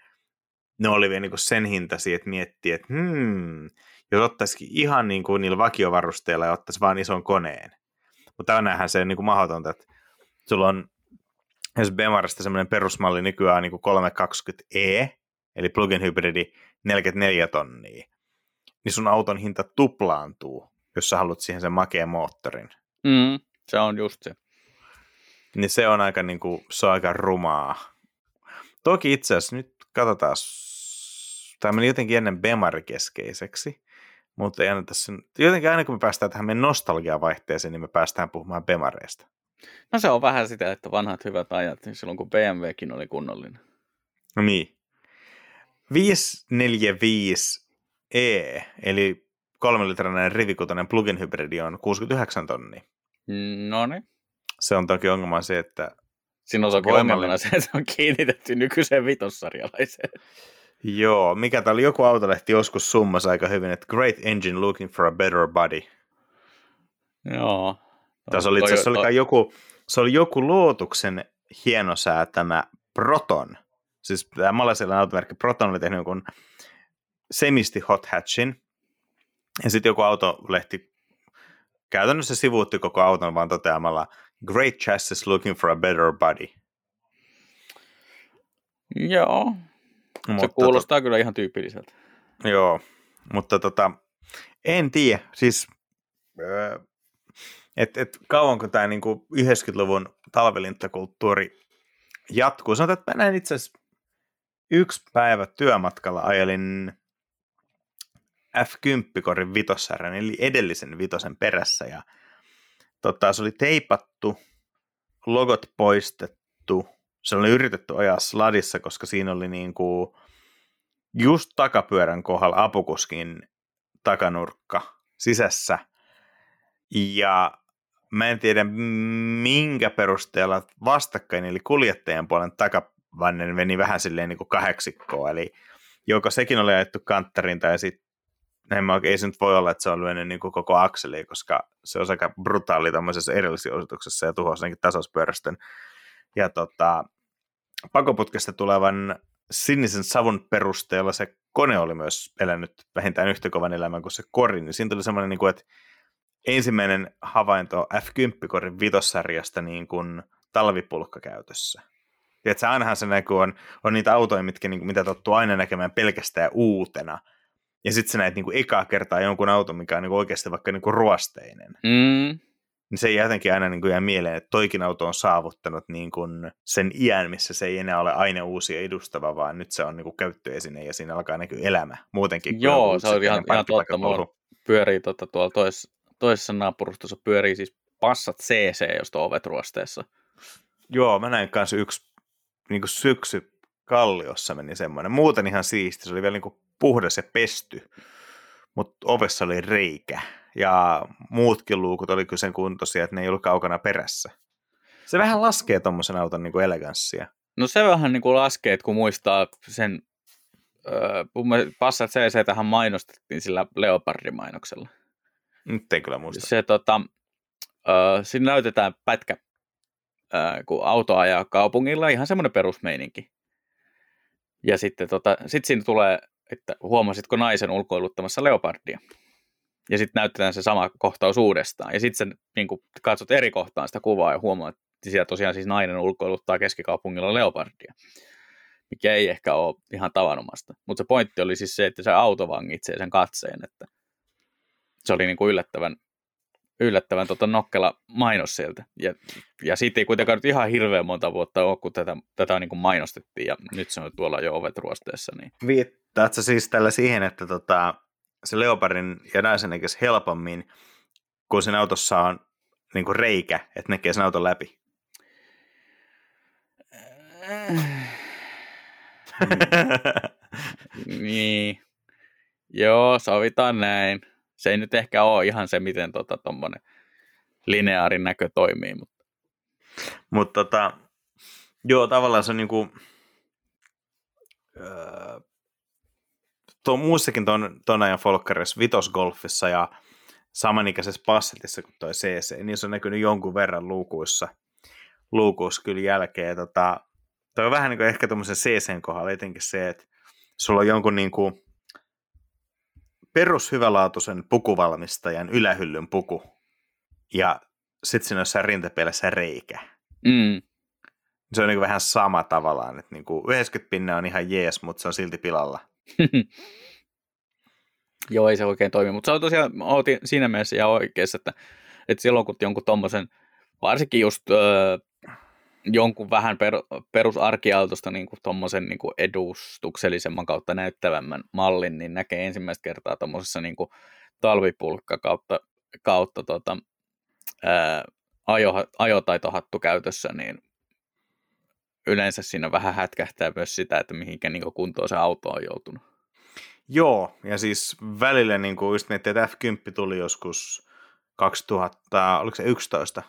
ne oli vielä niin kuin sen hintaisia, että miettii, että hmm, jos ottaisikin ihan niin kuin niillä vakiovarusteilla ja ottaisi vain ison koneen. Mutta tänäänhän se on niin kuin mahdotonta, että sulla on jos Bemarista semmoinen perusmalli nykyään niin kuin 320e, eli plug-in hybridi 44 tonnia, niin sun auton hinta tuplaantuu, jos sä haluat siihen sen makeen moottorin. Mm, se on just se. Niin se on aika, niin kuin, se on aika rumaa. Toki itse asiassa nyt katsotaan, tämä meni jotenkin ennen Bemari-keskeiseksi, Mutta ei tässä, jotenkin aina kun me päästään tähän meidän nostalgiavaihteeseen, niin me päästään puhumaan Bemareista. No se on vähän sitä, että vanhat hyvät ajat, niin silloin kun BMWkin oli kunnollinen. No niin. 545e, eli kolmelitrainen rivikutonen plug-in hybridi on 69 tonnia. No niin. Se on toki ongelma se, että Siinä on toki ongelmana se, että se on kiinnitetty nykyiseen vitossarjalaiseen. Joo, mikä tämä oli? Joku autolehti joskus summasi aika hyvin, että great engine looking for a better body. Joo. Tässä oli itse asiassa oli joku, se oli joku luotuksen hienosäätämä Proton. Siis tämä malaisialainen automerkki Proton oli tehnyt jonkun semisti hot hatchin. Ja sitten joku autolehti käytännössä sivuutti koko auton vaan toteamalla Great chassis looking for a better body. Joo, mutta se kuulostaa to... kyllä ihan tyypilliseltä. Joo, mutta tota, en tiedä, siis että et kauanko tämä niinku 90-luvun talvelintakulttuuri jatkuu. Sanotaan, että mä näin itse asiassa yksi päivä työmatkalla ajelin F10-korin vitossarjan, eli edellisen vitosen perässä, ja tota, se oli teipattu, logot poistettu, se oli yritetty ajaa sladissa, koska siinä oli niin kuin just takapyörän kohdalla apukuskin takanurkka sisässä. Ja mä en tiedä minkä perusteella vastakkain, eli kuljettajan puolen takavannen meni vähän silleen niin kuin kahdeksikkoa, eli joko sekin oli ajettu kanttarin tai sitten ei se nyt voi olla, että se on lyönyt niin koko akseli, koska se on aika brutaali tämmöisessä erillisosoituksessa ja tuhosi tasauspyörästön. Ja tota, pakoputkesta tulevan sinisen savun perusteella se kone oli myös elänyt vähintään yhtä kovan elämän kuin se kori, niin siinä tuli semmoinen, niin kuin, että ensimmäinen havainto F10-korin vitossarjasta niin kuin talvipulkka käytössä. Tiedätkö, ainahan se näkyy, on, on niitä autoja, mitkä, niin kuin, mitä tottuu aina näkemään pelkästään uutena, ja sitten sä näet niin kuin ekaa kertaa jonkun auton, mikä on niin kuin oikeasti vaikka niin kuin ruosteinen. Mm niin se jotenkin aina niin kuin jää mieleen, että toikin auto on saavuttanut niin kuin sen iän, missä se ei enää ole aina uusi ja edustava, vaan nyt se on niin kuin käyttöesine ja siinä alkaa näkyä elämä muutenkin. Joo, se on ihan, ihan totta. Mulla pyörii tuota, tuolla tois, toisessa naapurustossa pyörii siis Passat CC, josta ovet ruosteessa. Joo, mä näin kanssa yksi niin kuin syksy Kalliossa meni semmoinen. Muuten ihan siisti, se oli vielä niin kuin puhdas ja pesty, mutta ovessa oli reikä ja muutkin luukut oli kyllä sen kuntoisia, että ne ei ollut kaukana perässä. Se vähän laskee tuommoisen auton niin kuin eleganssia. No se vähän niin kuin laskee, että kun muistaa sen, öö, Passat CC tähän mainostettiin sillä Leopardi-mainoksella. Nyt ei kyllä muista. Se tota, öö, siinä näytetään pätkä, öö, kun auto ajaa kaupungilla, ihan semmoinen perusmeininki. Ja sitten tota, sit siinä tulee, että huomasitko naisen ulkoiluttamassa leopardia? Ja sitten näytetään se sama kohtaus uudestaan. Ja sitten niin katsot eri kohtaan sitä kuvaa ja huomaat, että siellä tosiaan siis nainen ulkoiluttaa keskikaupungilla leopardia, mikä ei ehkä ole ihan tavanomasta. Mutta se pointti oli siis se, että se auto vangitsee sen katseen, että se oli niin kuin yllättävän, yllättävän tota nokkela mainos sieltä. Ja, ja siitä ei kuitenkaan nyt ihan hirveän monta vuotta ole, kun tätä, tätä niin kuin mainostettiin, ja nyt se on tuolla jo ovet ruosteessa. Niin. Viittaatko siis tällä siihen, että tota, se leopardin ja naisen näkisi helpommin, kun sen autossa on niin kuin reikä, että näkee sen auton läpi. niin. Joo, sovitaan näin. Se ei nyt ehkä ole ihan se, miten tota, tuommoinen lineaarin näkö toimii. Mutta Mut, tota, joo, tavallaan se on niinku, öö, tuo muissakin ton, ton ajan folkkarissa, vitosgolfissa ja samanikäisessä passetissa kuin toi CC, niin se on näkynyt jonkun verran luukuissa, luukuissa kyllä jälkeen. Tota, toi on vähän niin kuin ehkä tuommoisen CCn kohdalla etenkin se, että sulla on jonkun niin kuin perushyvälaatuisen pukuvalmistajan ylähyllyn puku ja sitten siinä on jossain rintapeilessä reikä. Mm. Se on niin vähän sama tavallaan, että niin kuin 90 pinna on ihan jees, mutta se on silti pilalla. Joo, ei se oikein toimi, mutta se on tosiaan, otin siinä mielessä ihan oikeassa, että, että silloin kun jonkun tommosen, varsinkin just öö, jonkun vähän per, perusarkiautosta niin kuin tommosen niin kuin edustuksellisemman kautta näyttävämmän mallin, niin näkee ensimmäistä kertaa tommosessa niin kuin talvipulkka kautta, kautta tota, ää, ajo, ajotaitohattu käytössä, niin yleensä siinä vähän hätkähtää myös sitä, että mihinkä niin kuntoon se auto on joutunut. Joo, ja siis välillä niin kuin just miettii, että F10 tuli joskus 2000, oliko se 11?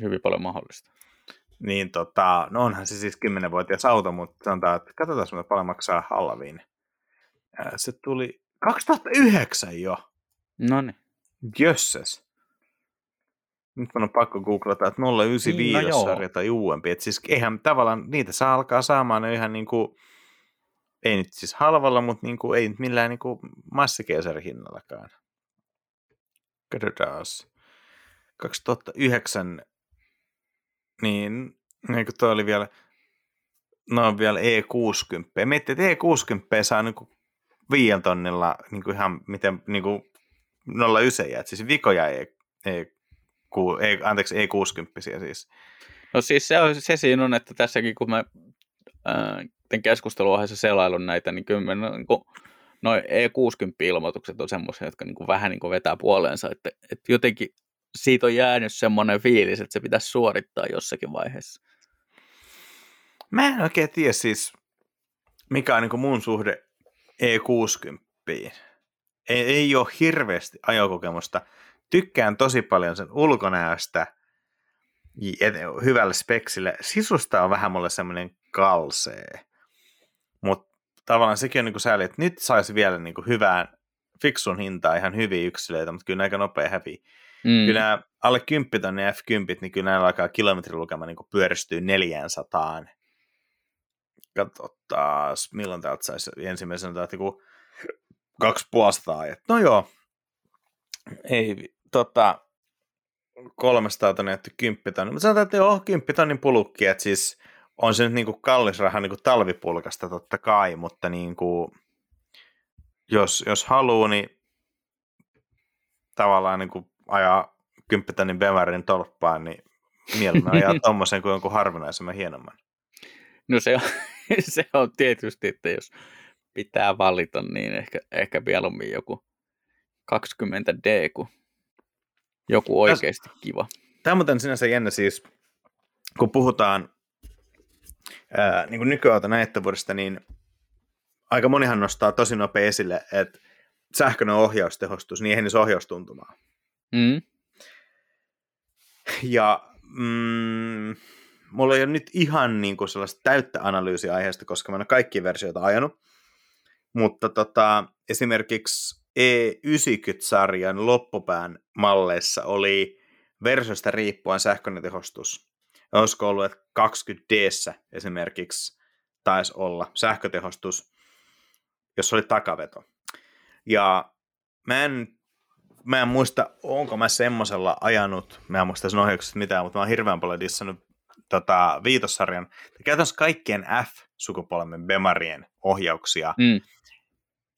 Hyvin paljon mahdollista. Niin tota, no onhan se siis 10-vuotias auto, mutta sanotaan, että katsotaan, mitä paljon maksaa Halloween. Se tuli 2009 jo. No niin. Jösses. Nyt on pakko googlata, että 095 niin, no sarja tai uudempi. Että siis eihän tavallaan, niitä saa alkaa saamaan ne ihan niin kuin, ei nyt siis halvalla, mutta niin kuin, ei nyt millään niin kuin hinnallakaan. Katsotaan. 2009, niin, niin kuin toi oli vielä, no on vielä E60. Miettii, että E60 saa niin kuin viien tonnilla niin kuin ihan miten niin kuin 09, että siis vikoja E, e, e anteeksi, E60 siis. No siis se, on, se siinä on, että tässäkin kun mä äh, keskusteluohjeessa selailun näitä, niin kyllä mä, niin kuin, noin E60-ilmoitukset on semmoisia, jotka niin kuin vähän niin kuin vetää puoleensa, että, että jotenkin siitä on jäänyt semmoinen fiilis, että se pitäisi suorittaa jossakin vaiheessa. Mä en oikein tiedä siis, mikä on niin mun suhde E60. Ei, ei ole hirveästi ajokokemusta. Tykkään tosi paljon sen ulkonäöstä hyvälle speksille. Sisusta on vähän mulle semmoinen kalsee. Mutta tavallaan sekin on niin kuin sääli, että nyt saisi vielä niin kuin hyvään, fiksun hintaa ihan hyviä yksilöitä, mutta kyllä aika nopea häviä. Mm. Kyllä nämä alle 10 tonne F10, niin kyllä näillä alkaa kilometrilukema niin pyöristyy 400 katsotaan, milloin täältä saisi ensimmäisenä täältä joku kaksi puolestaan. No joo, ei, tota, 300 tonne jätty 10 tonni. Mutta sanotaan, että joo, 10 tonnin pulukki, että siis on se nyt niinku kallis raha niinku talvipulkasta totta kai, mutta niinku, jos, jos haluaa, niin tavallaan niinku ajaa 10 tonnin Bemarin tolppaan, niin mieluummin ajaa tommosen kuin jonkun harvinaisemman hienomman. No se on, se on tietysti, että jos pitää valita, niin ehkä, ehkä mieluummin joku 20D kuin joku oikeasti Täs, kiva. Tämä on muuten sinänsä jännä siis, kun puhutaan ää, niin kuin nykyauton näyttävuudesta, niin aika monihan nostaa tosi nopea esille, että sähköinen ohjaustehostus, niin eihän se ohjaustuntumaa. Mm. Ja mm, mulla ei ole nyt ihan niin kuin sellaista täyttä analyysiä aiheesta, koska mä en ole kaikki versioita ajanut. Mutta tota, esimerkiksi E90-sarjan loppupään malleissa oli versiosta riippuen sähköinen tehostus. Olisiko ollut, että 20 d esimerkiksi taisi olla sähkötehostus, jos oli takaveto. Ja mä en, mä en muista, onko mä semmoisella ajanut, mä en muista sen ohjauksesta mitään, mutta mä oon hirveän paljon dissannut tota, viitossarjan, käytännössä kaikkien F-sukupolven Bemarien ohjauksia, mm.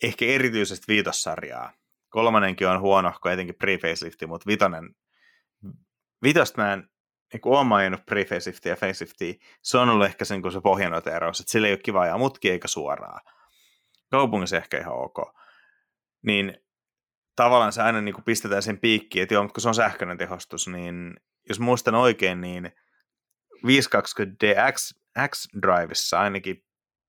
Ehkä erityisesti viitossarjaa. Kolmanenkin on huonohko, etenkin pre-facelifti, mutta vitonen, vitosta mä en niin kuin ajanut pre-faceliftia ja faceliftia, se on ollut ehkä sen, kun se pohjanoteeraus, että sillä ei ole kiva ajaa mutki eikä suoraa. Kaupungissa ehkä ihan ok. Niin tavallaan se aina niin kuin pistetään sen piikkiin, että joo, mutta kun se on sähköinen tehostus, niin jos muistan oikein, niin 520D X-Drivessa ainakin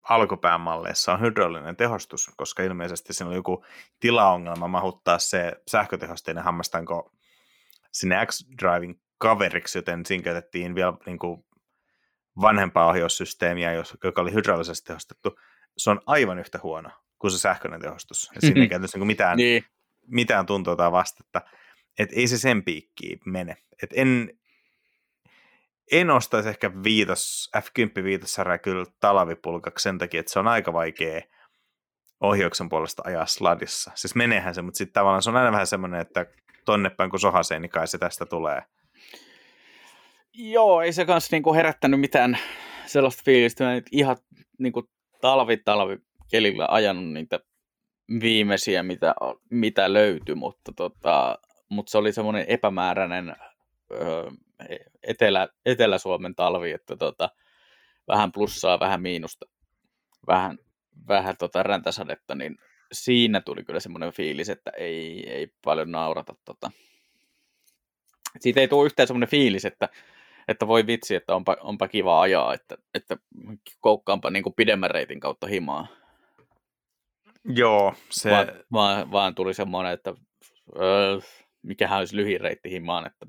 alkupään malleissa on hydraulinen tehostus, koska ilmeisesti siinä on joku tilaongelma mahuttaa se sähkötehosteinen hammastanko sinne X-Drivin kaveriksi, joten siinä käytettiin vielä niin kuin vanhempaa ohjaussysteemiä, joka oli hydraulisesti tehostettu. Se on aivan yhtä huono kuin se sähköinen tehostus. Ja siinä ei käytännössä niin mitään, niin. mitään tuntua tai vastetta. Että ei se sen piikkiin mene. Et en, en ostaisi ehkä viitos, F10 viitossarja kyllä talvipulkaksi sen takia, että se on aika vaikea ohjauksen puolesta ajaa sladissa. Siis menehän se, mutta sitten tavallaan se on aina vähän semmoinen, että tonne päin kun sohasee, niin kai se tästä tulee. Joo, ei se kanssa niinku herättänyt mitään sellaista fiilistä. Mä ihan niinku talvi talvi kelillä ajanut niitä viimeisiä, mitä, mitä löytyi, mutta, tota, mutta se oli semmoinen epämääräinen öö, Etelä, Etelä-Suomen talvi, että tota, vähän plussaa, vähän miinusta, vähän, vähän tota räntäsadetta, niin siinä tuli kyllä semmoinen fiilis, että ei, ei paljon naurata. Tota. Siitä ei tule yhtään semmoinen fiilis, että, että voi vitsi, että onpa, onpa kiva ajaa, että, että koukkaanpa niin kuin pidemmän reitin kautta himaa. Joo, se... Vaan, vaan, vaan tuli semmoinen, että öö, mikähän olisi lyhin reitti himaan, että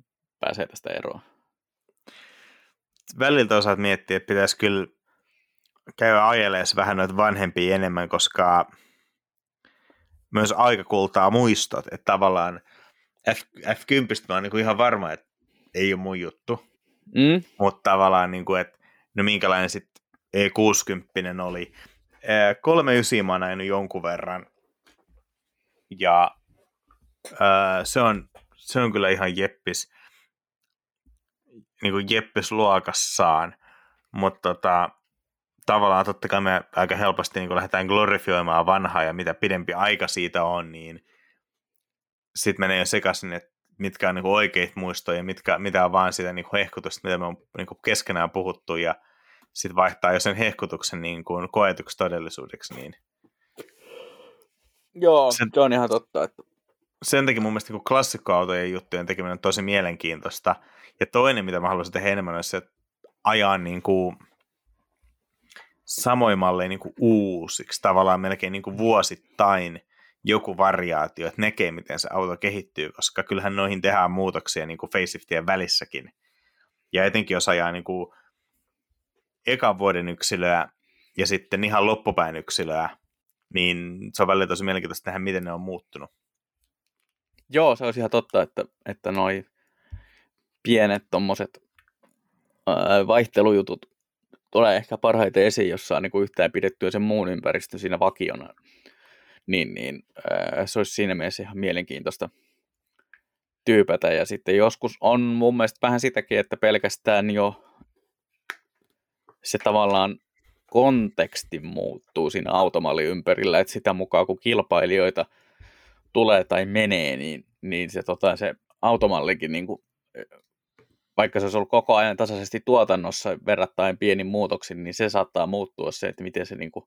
pääsee tästä eroon. Väliltä osaat miettiä, että pitäisi kyllä käydä ajeleessa vähän noita vanhempia enemmän, koska myös aika kultaa muistot, että tavallaan F, F10 mä oon niin ihan varma, että ei ole mun juttu, Mm? mutta tavallaan, niin kuin, että no minkälainen sitten E60 oli. 39 mä oon jonkun verran, ja ää, se, on, se on kyllä ihan jeppis, niin kuin jeppis luokassaan, mutta tota, tavallaan totta kai me aika helposti niin lähdetään glorifioimaan vanhaa ja mitä pidempi aika siitä on, niin sitten menee jo sekaisin, että mitkä on niin oikeita muistoja, mitkä, mitä on vaan sitä niin hehkutusta, mitä me on niin keskenään puhuttu ja sitten vaihtaa jo sen hehkutuksen niin kuin koetuksi todellisuudeksi. Niin Joo, sen, se on ihan totta. Että... Sen takia mun mielestä klassikkoautojen juttujen tekeminen on tosi mielenkiintoista. Ja toinen, mitä mä haluaisin tehdä enemmän, on se, ajaa niin kuin samoin malleja niin kuin uusiksi, tavallaan melkein niin kuin vuosittain joku variaatio, että näkee, miten se auto kehittyy, koska kyllähän noihin tehdään muutoksia niin kuin faceliftien välissäkin. Ja etenkin jos ajaa niin kuin ekan vuoden yksilöä ja sitten ihan loppupäin yksilöä, niin se on välillä tosi mielenkiintoista nähdä, miten ne on muuttunut. Joo, se olisi ihan totta, että, että noi pienet tommoset vaihtelujutut tulee ehkä parhaiten esiin, jos saa niin kuin yhtään pidettyä sen muun ympäristön siinä vakiona. Niin, niin ää, se olisi siinä mielessä ihan mielenkiintoista tyypätä. Ja sitten joskus on mun mielestä vähän sitäkin, että pelkästään jo se tavallaan konteksti muuttuu siinä automalli ympärillä, että sitä mukaan kun kilpailijoita tulee tai menee, niin, niin se, tota, se automallikin niin kuin vaikka se olisi ollut koko ajan tasaisesti tuotannossa verrattain pienin muutoksin, niin se saattaa muuttua se, että miten se, niin kuin,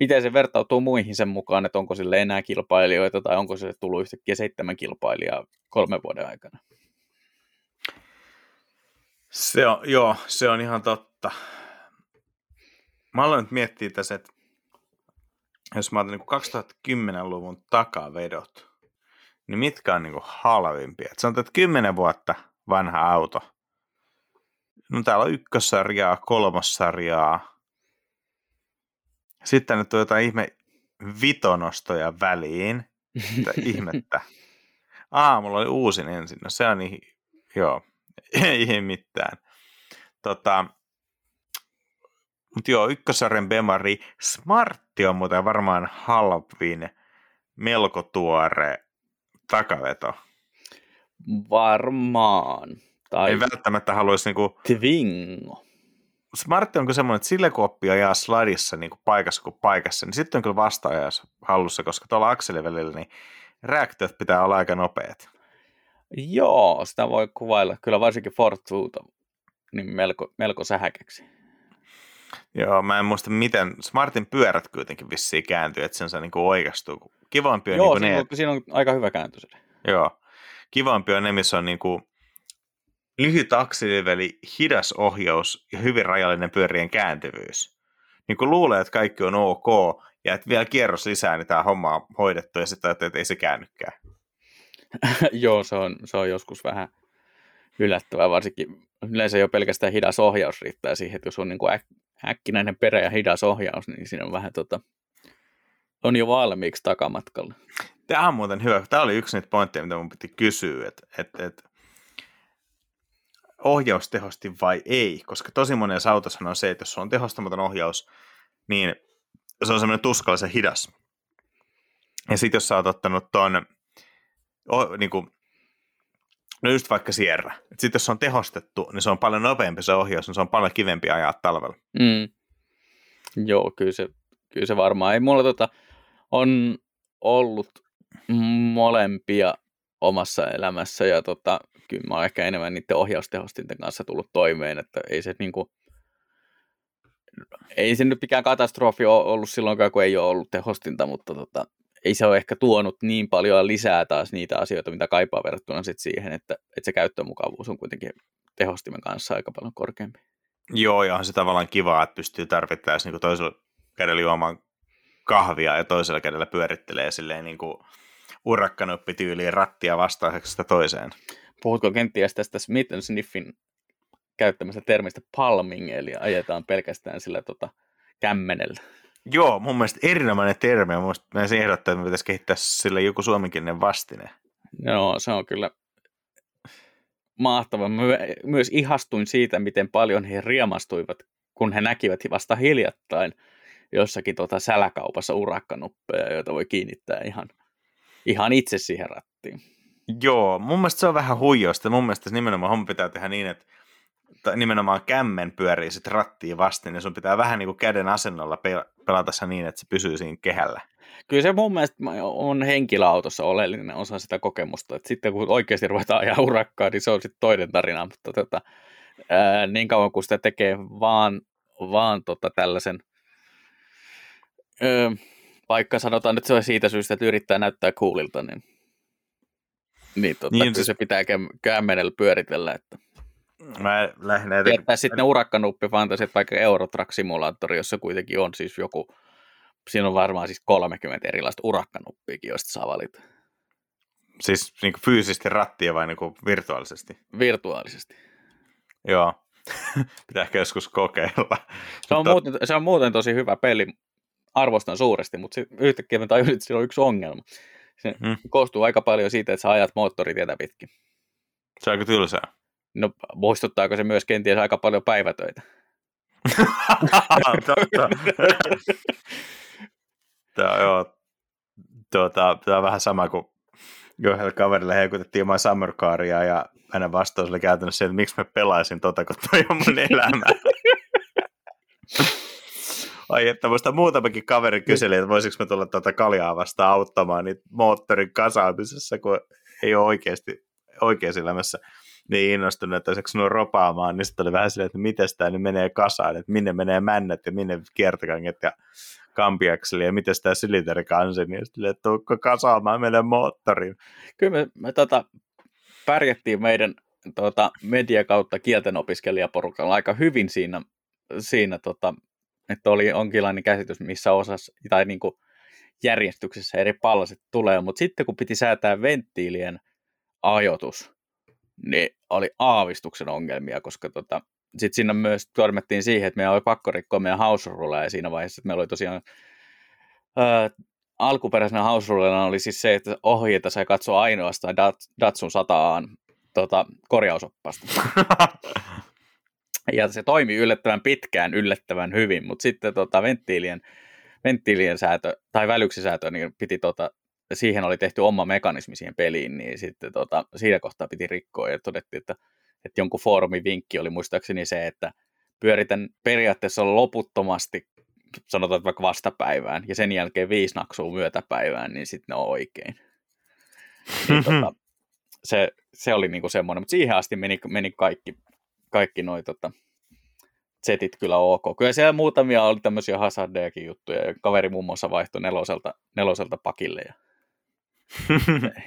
miten se vertautuu muihin sen mukaan, että onko sille enää kilpailijoita tai onko se tullut yhtäkkiä seitsemän kilpailijaa kolmen vuoden aikana. Se on, joo, se on ihan totta. Mä aloin nyt miettiä tässä, että jos mä otan niin 2010-luvun takavedot, niin mitkä on niin halvimpia? Et sanotaan, että 10 vuotta vanha auto. No täällä on ykkössarjaa, kolmossarjaa. Sitten nyt on jotain ihme vitonostoja väliin. Mitä ihmettä. Aa, mulla oli uusin ensin. No se on niin, joo, ei mitään. Tota, mutta joo, ykkössarjan Bemari. Smartti on muuten varmaan halvin melko tuore takaveto. Varmaan. Tai... Ei välttämättä haluaisi niinku... Twingo. Smart onko semmoinen, että sille kun oppii ajaa slidissa niin kuin paikassa kuin paikassa, niin sitten on kyllä vastaajas hallussa, koska tuolla akselin välillä niin reaktiot pitää olla aika nopeat. Joo, sitä voi kuvailla. Kyllä varsinkin Fortuuta niin melko, melko sähäkäksi. Joo, mä en muista miten. Smartin pyörät kuitenkin vissiin kääntyy, että sen saa niin oikeastuu. Kivampi on Joo, niin siinä, ne... on, siinä on aika hyvä kääntö. Joo kivampi on ne, missä on niin kuin lyhyt akseliveli, hidas ohjaus ja hyvin rajallinen pyörien kääntyvyys. Niin kuin luulee, että kaikki on ok, ja että vielä kierros lisää, niin tämä homma on hoidettu, ja sitten että ei se käännykään. Joo, se on, se on joskus vähän yllättävää, varsinkin yleensä jo pelkästään hidas ohjaus riittää siihen, että jos on niin kuin äk- äkkinäinen perä ja hidas ohjaus, niin siinä on vähän tota, on jo valmiiksi takamatkalla. Tämä on muuten hyvä. Tämä oli yksi niitä pointteja, mitä mun piti kysyä, että, että, että ohjaus tehosti vai ei, koska tosi monessa autossa on se, että jos on tehostamaton ohjaus, niin se on semmoinen tuskallisen hidas. Ja sitten jos sä oot ottanut ton, oh, niin kuin, no just vaikka Sierra, sitten jos se on tehostettu, niin se on paljon nopeampi se ohjaus, niin se on paljon kivempi ajaa talvella. Mm. Joo, kyllä se, kyllä se varmaan. Ei mulla tota, on ollut molempia omassa elämässä ja tota, kyllä mä oon ehkä enemmän niiden ohjaustehostinten kanssa tullut toimeen, että ei se niinku, ei se nyt mikään katastrofi ollut silloin, kun ei ole ollut tehostinta, mutta tota, ei se ole ehkä tuonut niin paljon lisää taas niitä asioita, mitä kaipaa verrattuna sit siihen, että, että se käyttömukavuus on kuitenkin tehostimen kanssa aika paljon korkeampi. Joo, ja on se tavallaan kiva, että pystyy tarvittaessa niin toisella kädellä juomaan kahvia ja toisella kädellä pyörittelee silleen niin kuin rattia vastauksesta toiseen. Puhutko kenties tästä Smith Sniffin käyttämästä termistä palming, eli ajetaan pelkästään sillä tota, kämmenellä? Joo, mun mielestä erinomainen termi. Mun mielestä mä ehdottaa, että me pitäisi kehittää sille joku suomenkielinen vastine. Joo, se on kyllä mahtava. Mä myös ihastuin siitä, miten paljon he riemastuivat, kun he näkivät vasta hiljattain jossakin tota säläkaupassa urakkanuppeja, joita voi kiinnittää ihan, ihan itse siihen rattiin. Joo, mun mielestä se on vähän huijausta. Mun mielestä nimenomaan homma pitää tehdä niin, että nimenomaan kämmen pyörii sitten rattiin vastin, ja sun pitää vähän niin kuin käden asennolla pelata se niin, että se pysyy siinä kehällä. Kyllä se mun mielestä on henkilöautossa oleellinen osa sitä kokemusta, että sitten kun oikeasti ruvetaan ajaa urakkaa, niin se on sitten toinen tarina, mutta tota, ää, niin kauan kun sitä tekee vaan, vaan tota tällaisen, ää, vaikka sanotaan, että se on siitä syystä, että yrittää näyttää coolilta, niin, niin, tota, niin siis... se pitää kämmenellä pyöritellä, että Mä lähden Jättää sitten ne urakkanuppi-fantasiat vaikka Eurotrack-simulaattori, jossa kuitenkin on siis joku, siinä on varmaan siis 30 erilaista urakkanuppiakin, joista saa valita. Siis niin fyysisesti rattia vai niin virtuaalisesti? Virtuaalisesti. Joo, pitää ehkä joskus kokeilla. Se on, muuten, se on muuten tosi hyvä peli, arvostan suuresti, mutta yhtäkkiä mä tajusin, että siinä on yksi ongelma. Se hmm. koostuu aika paljon siitä, että sä ajat moottoritietä pitkin. Se on aika tylsää. No muistuttaako se myös kenties aika paljon päivätöitä? Tämä on, joo, tuota, tämä on vähän sama kuin yhdellä kaverilla heikutettiin ilman Summer Caria ja hänen vastaus oli käytännössä se, että miksi mä pelaisin tota, kun toi on mun elämä. Ai että muista muutamakin kaveri kyseli, että voisiko mä tulla tuota kaljaa vastaan auttamaan niin moottorin kasaamisessa, kun ei ole oikeasti oikeassa elämässä niin innostunut, että olisiko sinua ropaamaan, niin sitten oli vähän silleen, että miten tämä nyt menee kasaan, että minne menee männät ja minne kiertokanget ja kampiakseli ja miten tämä sylinterikansi, niin sitten että tuukko kasaamaan meidän moottoriin. Kyllä me, me tota, pärjättiin meidän tota, media kautta kielten opiskelijaporukalla aika hyvin siinä, siinä tota, että oli onkinlainen käsitys, missä osas, tai niin kuin järjestyksessä eri pallaset tulee, mutta sitten kun piti säätää venttiilien ajoitus, niin oli aavistuksen ongelmia, koska tota, sitten siinä myös törmättiin siihen, että meidän oli pakko rikkoa meidän house ja siinä vaiheessa, että meillä oli tosiaan ää, alkuperäisenä house oli siis se, että ohjeita sai katsoa ainoastaan Datsun 100 tota, korjausoppasta. ja se toimi yllättävän pitkään, yllättävän hyvin, mutta sitten tota, venttiilien, venttiilien säätö tai välyksisäätö niin piti tota, siihen oli tehty oma mekanismi siihen peliin, niin sitten tota, siinä kohtaa piti rikkoa ja todettiin, että, että jonkun foorumin vinkki oli muistaakseni se, että pyöritän periaatteessa loputtomasti, sanotaan vaikka vastapäivään, ja sen jälkeen viisi naksua myötäpäivään, niin sitten ne on oikein. Niin, tota, se, se oli niinku semmoinen, mutta siihen asti meni, meni kaikki, kaikki noi tota, setit kyllä ok. Kyllä siellä muutamia oli tämmöisiä hazardejakin juttuja, ja kaveri muun muassa vaihtoi neloselta, neloselta pakille, ja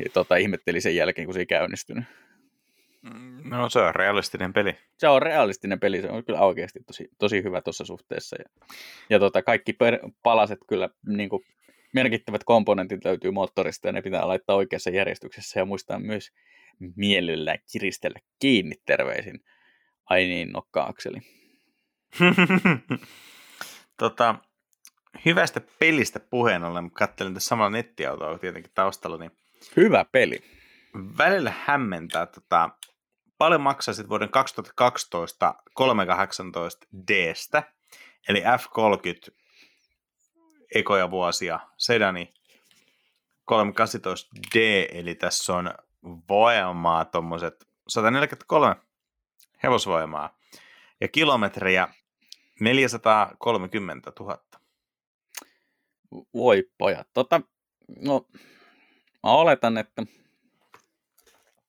ja tota, ihmetteli sen jälkeen, kun se ei käynnistynyt. No se on realistinen peli. Se on realistinen peli, se on kyllä oikeasti tosi, tosi hyvä tuossa suhteessa. Ja, ja tota, kaikki per, palaset kyllä, niin kuin, merkittävät komponentit löytyy moottorista ja ne pitää laittaa oikeassa järjestyksessä ja muistaa myös mielellä kiristellä kiinni terveisin. Ai niin, nokkaakseli. tota, hyvästä pelistä puheen ollen, katselin tässä samalla nettiautoa tietenkin taustalla, niin Hyvä peli. Välillä hämmentää, tota, paljon maksaisit vuoden 2012 318 Dstä, eli F30 ekoja vuosia, sedani 318D, eli tässä on voimaa tuommoiset 143 hevosvoimaa ja kilometriä 430 000. Voi pojat. Tota, no, mä oletan, että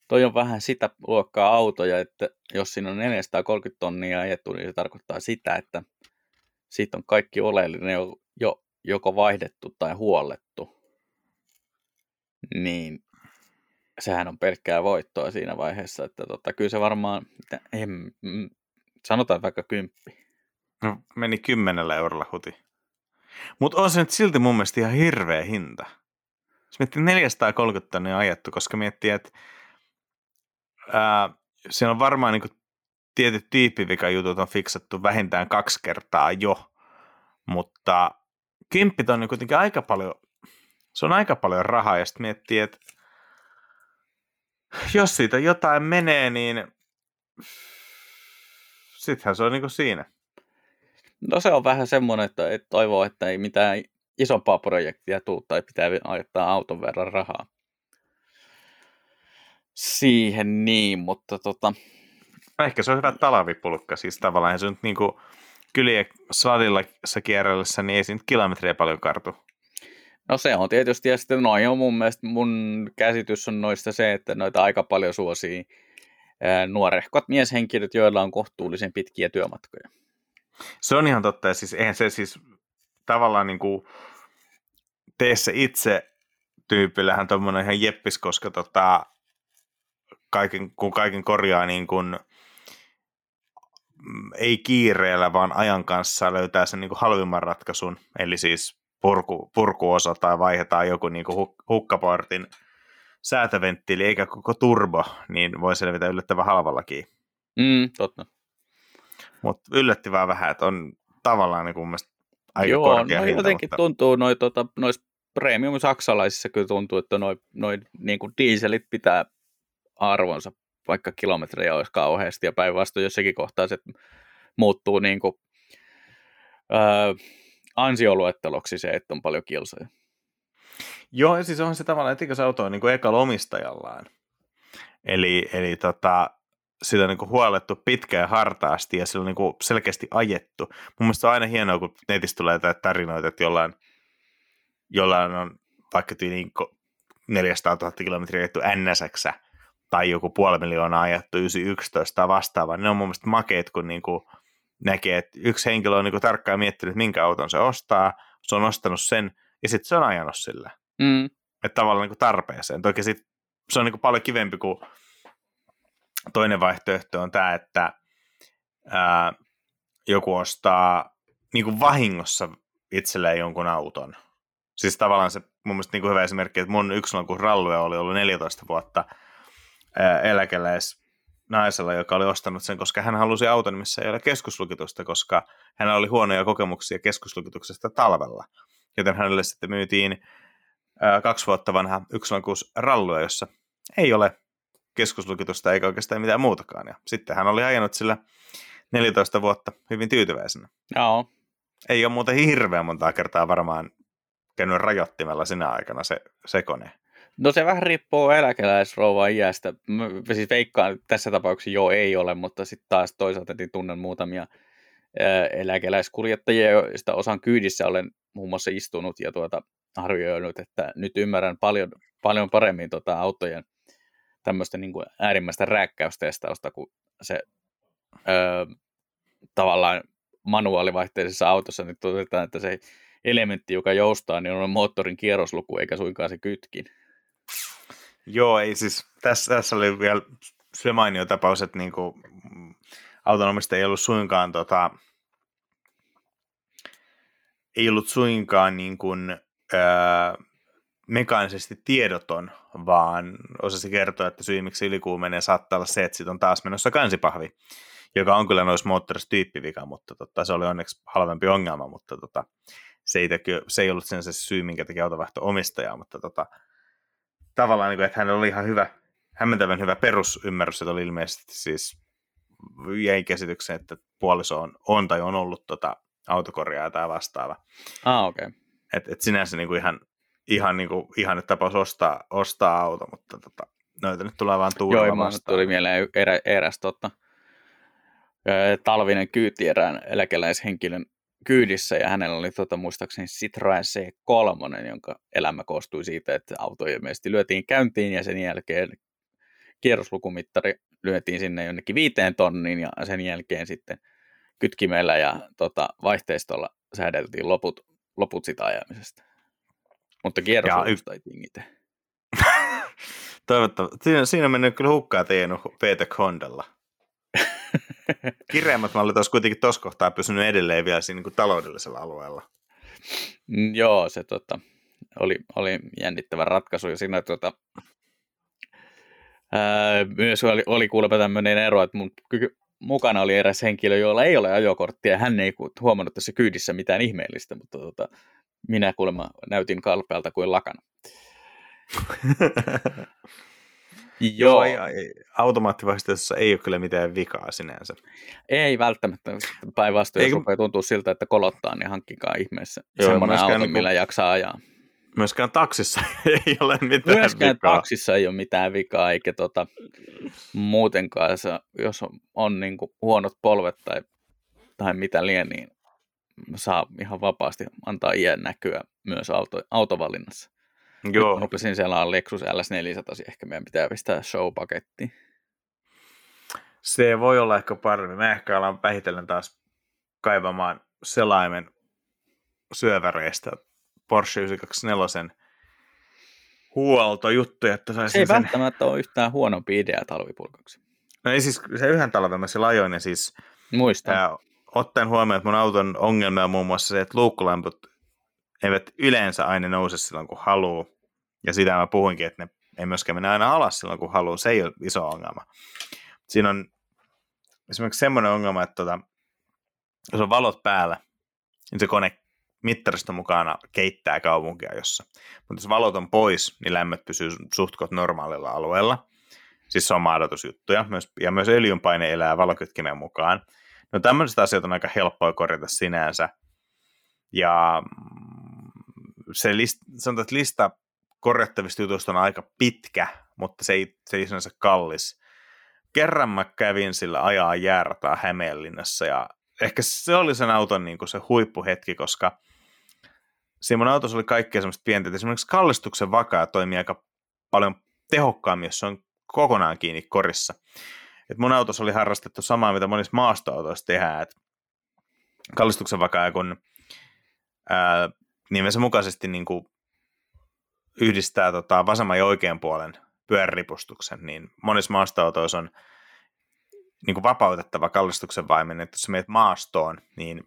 toi on vähän sitä luokkaa autoja, että jos siinä on 430 tonnia ajettu, niin se tarkoittaa sitä, että siitä on kaikki oleellinen jo, jo joko vaihdettu tai huollettu. niin sehän on pelkkää voittoa siinä vaiheessa, että tota, kyllä se varmaan, en, mm, sanotaan vaikka kymppi. No, meni kymmenellä eurolla huti. Mutta on se nyt silti mun mielestä ihan hirveä hinta. Jos miettii 430 tonnia ajettu, koska miettii, että ää, siellä on varmaan niin tietyt tyyppivikajutut on fiksattu vähintään kaksi kertaa jo, mutta kymppit on niin kuitenkin aika paljon, se on aika paljon rahaa, ja sitten miettii, että jos siitä jotain menee, niin sittenhän se on niin kuin siinä. No se on vähän semmoinen, että, että toivoo, että ei mitään isompaa projektia tule tai pitää ajattaa auton verran rahaa. Siihen niin, mutta tota... No ehkä se on hyvä talavipulkka, siis tavallaan se nyt niin kuin kylien sadilla kierrellessä, niin ei siinä kilometriä paljon kartu. No se on tietysti, ja sitten noin on mun mielestä, mun käsitys on noista se, että noita aika paljon suosii nuorehkot mieshenkilöt, joilla on kohtuullisen pitkiä työmatkoja. Se on ihan totta, ja siis eihän se siis tavallaan niin kuin tee se itse tyypillähän tuommoinen ihan jeppis, koska tota, kaiken, kun kaiken korjaa niin kuin, mm, ei kiireellä, vaan ajan kanssa löytää sen niin kuin halvimman ratkaisun, eli siis purku, purkuosa tai vaihdetaan joku niin kuin hukkaportin säätöventtiili eikä koko turbo, niin voi selvitä yllättävän halvallakin. Mm, totta. Mutta yllättävän vähän, että on tavallaan niin kuin aika Joo, korkea no hinta, jotenkin mutta... tuntuu noin tota, nois premium saksalaisissa kyllä tuntuu, että noin noi, niin kuin dieselit pitää arvonsa, vaikka kilometrejä olisi kauheasti ja päinvastoin jossakin kohtaa se muuttuu niin kuin, öö, ansioluetteloksi se, että on paljon kilsoja. Joo, ja siis on se tavallaan, että se auto on niin kuin ekalla omistajallaan. Eli, eli tota, sitä niin kuin huolettu pitkään hartaasti ja sillä on niin kuin selkeästi ajettu. Mun mielestä on aina hienoa, kun netissä tulee tarinoita, että jollain, jollain on vaikka niin 400 000 kilometriä ajettu NSX tai joku puoli miljoonaa ajettu 911 tai vastaavaa. Ne on mun mielestä makeet, kun niin kuin näkee, että yksi henkilö on niin kuin tarkkaan miettinyt, minkä auton se ostaa, se on ostanut sen ja sitten se on ajanut sillä. Mm. Että tavallaan niin kuin tarpeeseen. Toki sit, se on niin kuin paljon kivempi kuin toinen vaihtoehto on tämä, että ää, joku ostaa niin kuin vahingossa itselleen jonkun auton. Siis tavallaan se mun mielestä niin kuin hyvä esimerkki, että mun yksilön kun rallue oli ollut 14 vuotta eläkeläis naisella, joka oli ostanut sen, koska hän halusi auton, missä ei ole keskuslukitusta, koska hänellä oli huonoja kokemuksia keskuslukituksesta talvella. Joten hänelle sitten myytiin ää, kaksi vuotta vanha yksilön rallue, jossa ei ole keskuslukitusta eikä oikeastaan mitään muutakaan. Ja sitten hän oli ajanut sillä 14 vuotta hyvin tyytyväisenä. Joo. Ei ole muuten hirveän montaa kertaa varmaan käynyt rajoittimella sinä aikana se, se kone. No se vähän riippuu eläkeläisrouvan iästä. Mä siis veikkaan, että tässä tapauksessa joo ei ole, mutta sitten taas toisaalta niin tunnen muutamia eläkeläiskuljettajia, joista osan kyydissä olen muun muassa istunut ja tuota, arvioinut, että nyt ymmärrän paljon, paljon paremmin tuota autojen tämmöistä niin kuin äärimmäistä rääkkäystestausta, kun se öö, tavallaan manuaalivaihteisessa autossa niin todetaan, että se elementti, joka joustaa, niin on moottorin kierrosluku eikä suinkaan se kytkin. Joo, ei siis, tässä, tässä oli vielä se mainio tapaus, että niin kuin, autonomista ei ollut suinkaan tota, ei ollut suinkaan niin kuin, öö, mekaanisesti tiedoton, vaan osasi kertoa, että syy miksi ylikuumenee saattaa olla se, että siitä on taas menossa kansipahvi, joka on kyllä noissa moottorissa tyyppivika, mutta tota, se oli onneksi halvempi ongelma, mutta tota, se, ei teki, se ei ollut sen se syy, minkä teki autovaihto omistajaa, mutta tota, tavallaan, niin kuin, että hänellä oli ihan hyvä, hämmentävän hyvä perusymmärrys, että oli ilmeisesti siis jäi käsityksen, että puoliso on, on tai on ollut tota, autokorjaa tai vastaava. Ah, okei. Okay. Et, et sinänsä niin kuin ihan ihan, niin kuin, ihan tapaus ostaa, ostaa auto, mutta tota, noita nyt tulee vaan tuulella Joo, vastaan. tuli mieleen erä, eräs tota, talvinen kyyti erään eläkeläishenkilön kyydissä ja hänellä oli tota, muistaakseni Citroen C3, jonka elämä koostui siitä, että auto ilmeisesti lyötiin käyntiin ja sen jälkeen kierroslukumittari lyötiin sinne jonnekin viiteen tonniin ja sen jälkeen sitten kytkimellä ja tota, vaihteistolla säädeltiin loput, loput sitä ajamisesta. Mutta kierrosuusta ei tingitä. Toivottavasti. Siinä, siinä on mennyt kyllä hukkaa Teenu VTEC Hondalla. Kireemmät mallit olisi kuitenkin tuossa kohtaa pysynyt edelleen vielä siinä niin taloudellisella alueella. Mm, joo, se tota, oli, oli jännittävä ratkaisu. Ja siinä tota, ää, myös oli, oli kuulemma tämmöinen ero, että mun ky- mukana oli eräs henkilö, jolla ei ole ajokorttia, ja hän ei huomannut tässä kyydissä mitään ihmeellistä, mutta tota, minä kuulemma näytin kalpealta kuin lakana. Joo, ei, automaattivastauksessa ei ole kyllä mitään vikaa sinänsä. Ei välttämättä. Päinvastoin, jos rupeaa tuntua siltä, että kolottaa, niin hankkikaa ihmeessä Joo, semmoinen auto, niin millä jaksaa ajaa. Myöskään taksissa ei ole mitään Myöskään vikaa. taksissa ei ole mitään vikaa, eikä tota, muutenkaan, jos on, on niin kuin huonot polvet tai, tai mitä liian, niin saa ihan vapaasti antaa iän näkyä myös auto, autovalinnassa. Joo. Nyt rupesin siellä on Lexus LS400, ehkä meidän pitää pistää show-paketti. Se voi olla ehkä paremmin. Me ehkä alan vähitellen taas kaivamaan selaimen syöväreistä Porsche 924 huoltojuttuja, että Se ei sen... välttämättä ole yhtään huonompi idea talvipulkaksi. No ei siis, se yhden talven mä sillä ajoin ja siis... Muistan. Ää, ottaen huomioon, että mun auton ongelma on muun muassa se, että luukkulamput eivät yleensä aina nouse silloin, kun haluaa. Ja sitä mä puhuinkin, että ne ei myöskään mene aina alas silloin, kun haluaa. Se ei ole iso ongelma. Siinä on esimerkiksi semmoinen ongelma, että tota, jos on valot päällä, niin se kone mittarista mukana keittää kaupunkia jossa. Mutta jos valot on pois, niin lämmöt pysyy suhtkot normaalilla alueella. Siis se on maadotusjuttuja. Myös, ja myös öljynpaine elää valokytkimen mukaan. No tämmöiset asiat on aika helppoa korjata sinänsä. Ja se list, sanotaan, että lista korjattavista jutuista on aika pitkä, mutta se ei, se ei sinänsä kallis. Kerran mä kävin sillä ajaa jäärtaa Hämeenlinnassa ja ehkä se oli sen auton niin kuin se huippuhetki, koska siinä mun autossa oli kaikkea semmoista pientä, esimerkiksi kallistuksen vakaa toimii aika paljon tehokkaammin, jos se on kokonaan kiinni korissa. Et mun autossa oli harrastettu samaa, mitä monissa maastoautoissa tehdään, että kallistuksen vakaa, kun ää, nimensä mukaisesti niin kuin yhdistää tota, vasemman ja oikean puolen pyöräripustuksen, niin monissa maastoautoissa on niin kuin vapautettava kallistuksen vaimen, että jos meet maastoon, niin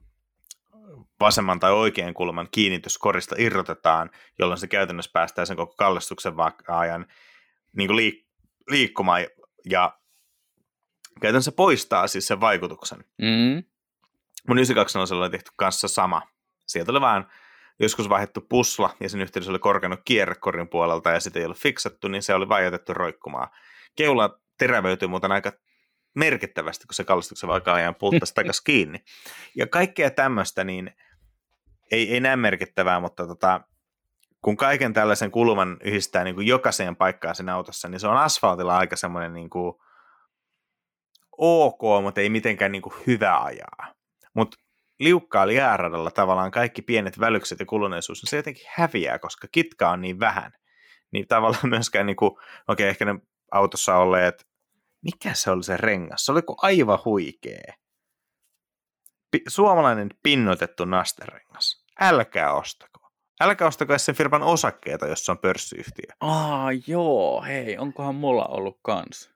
vasemman tai oikean kulman kiinnityskorista irrotetaan, jolloin se käytännössä päästää sen koko kallistuksen ajan niin kuin liik- liikkumaan ja käytännössä poistaa siis sen vaikutuksen. Mm. Mun 920 oli tehty kanssa sama. Sieltä oli vaan joskus vaihdettu pusla ja sen yhteydessä oli korkannut kierrekorin puolelta ja sitä ei ollut fiksattu, niin se oli vain jätetty roikkumaan. Keula terävöityi muuten aika merkittävästi, kun se kallistuksen vaikka ajan pulttasi takaisin kiinni. Ja kaikkea tämmöistä, niin ei, ei merkittävää, mutta tota, kun kaiken tällaisen kulman yhdistää niin kuin jokaiseen paikkaan sen autossa, niin se on asfaltilla aika semmoinen niin kuin ok, mutta ei mitenkään niin kuin hyvä ajaa. Mutta liukkaalla jääradalla tavallaan kaikki pienet välykset ja kuluneisuus, niin se jotenkin häviää, koska kitkaa on niin vähän. Niin tavallaan myöskään, niin okei, okay, ehkä ne autossa olleet, mikä se oli se rengas? Se oli kuin aivan huikee. Pi- suomalainen pinnotettu nasterengas. Älkää ostako. Älkää ostako sen firman osakkeita, jos se on pörssiyhtiö. Aa, joo, hei, onkohan mulla ollut kans?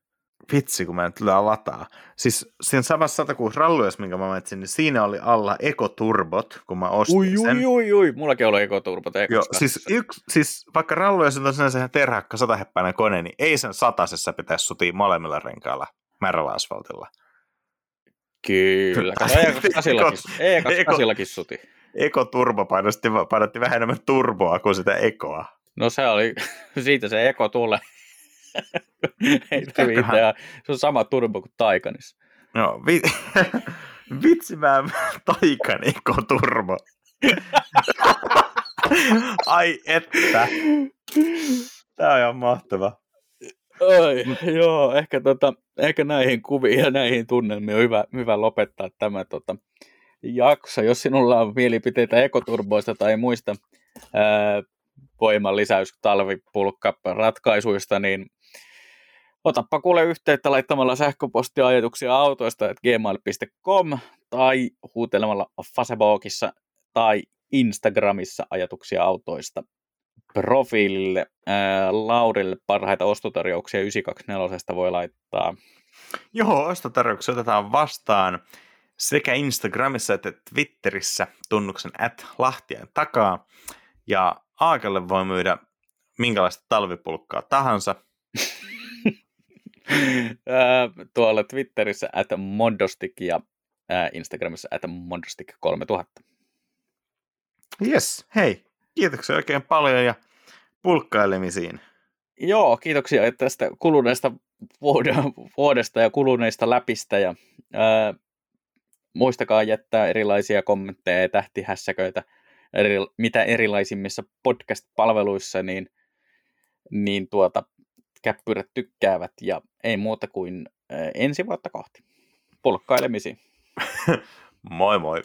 Vitsi, kun mä nyt lyön lataa. Siis siinä samassa 106 ralluessa, minkä mä mainitsin, niin siinä oli alla ekoturbot, kun mä ostin ui, sen. Ui, ui, ui, mullakin oli ekoturbot Joo, siis, yksi, siis vaikka ralluessa on sinänsä ihan terhakka sataheppäinen kone, niin ei sen satasessa pitäisi sutia molemmilla renkailla märällä asfaltilla. Kyllä, E28 suti. Ekoturbo painotti, painotti vähän enemmän turboa kuin sitä ekoa. No se oli, siitä se eko tulee. Ei mitään. Se on sama turbo kuin Taikanissa. No, vi- vitsi mä Taikan ekoturbo. Ai että. Tää on ihan mahtava. Oi, joo, ehkä, tota, ehkä näihin kuviin ja näihin tunnelmiin on hyvä, hyvä lopettaa tämä tota, jakso. Jos sinulla on mielipiteitä ekoturboista tai muista ää, voiman lisäys talvipulkka ratkaisuista, niin otappa kuule yhteyttä laittamalla sähköpostiajatuksia autoista että gmail.com tai huutelemalla Facebookissa tai Instagramissa ajatuksia autoista profiilille. Ää, Laurille parhaita ostotarjouksia 924 voi laittaa. Joo, ostotarjouksia otetaan vastaan sekä Instagramissa että Twitterissä tunnuksen at Lahtien takaa. Ja Aakelle voi myydä minkälaista talvipulkkaa tahansa. tuolla Twitterissä at Mondostik ja Instagramissa at Mondostik 3000. Yes, hei, kiitoksia oikein paljon ja pulkkailemisiin. Joo, kiitoksia tästä kuluneesta vuodesta ja kuluneista läpistä ja ää, muistakaa jättää erilaisia kommentteja ja tähtihässäköitä eri, mitä erilaisimmissa podcast-palveluissa, niin, niin tuota, käppyrät tykkäävät ja ei muuta kuin ensi vuotta kohti. Polkkailemisiin. moi moi.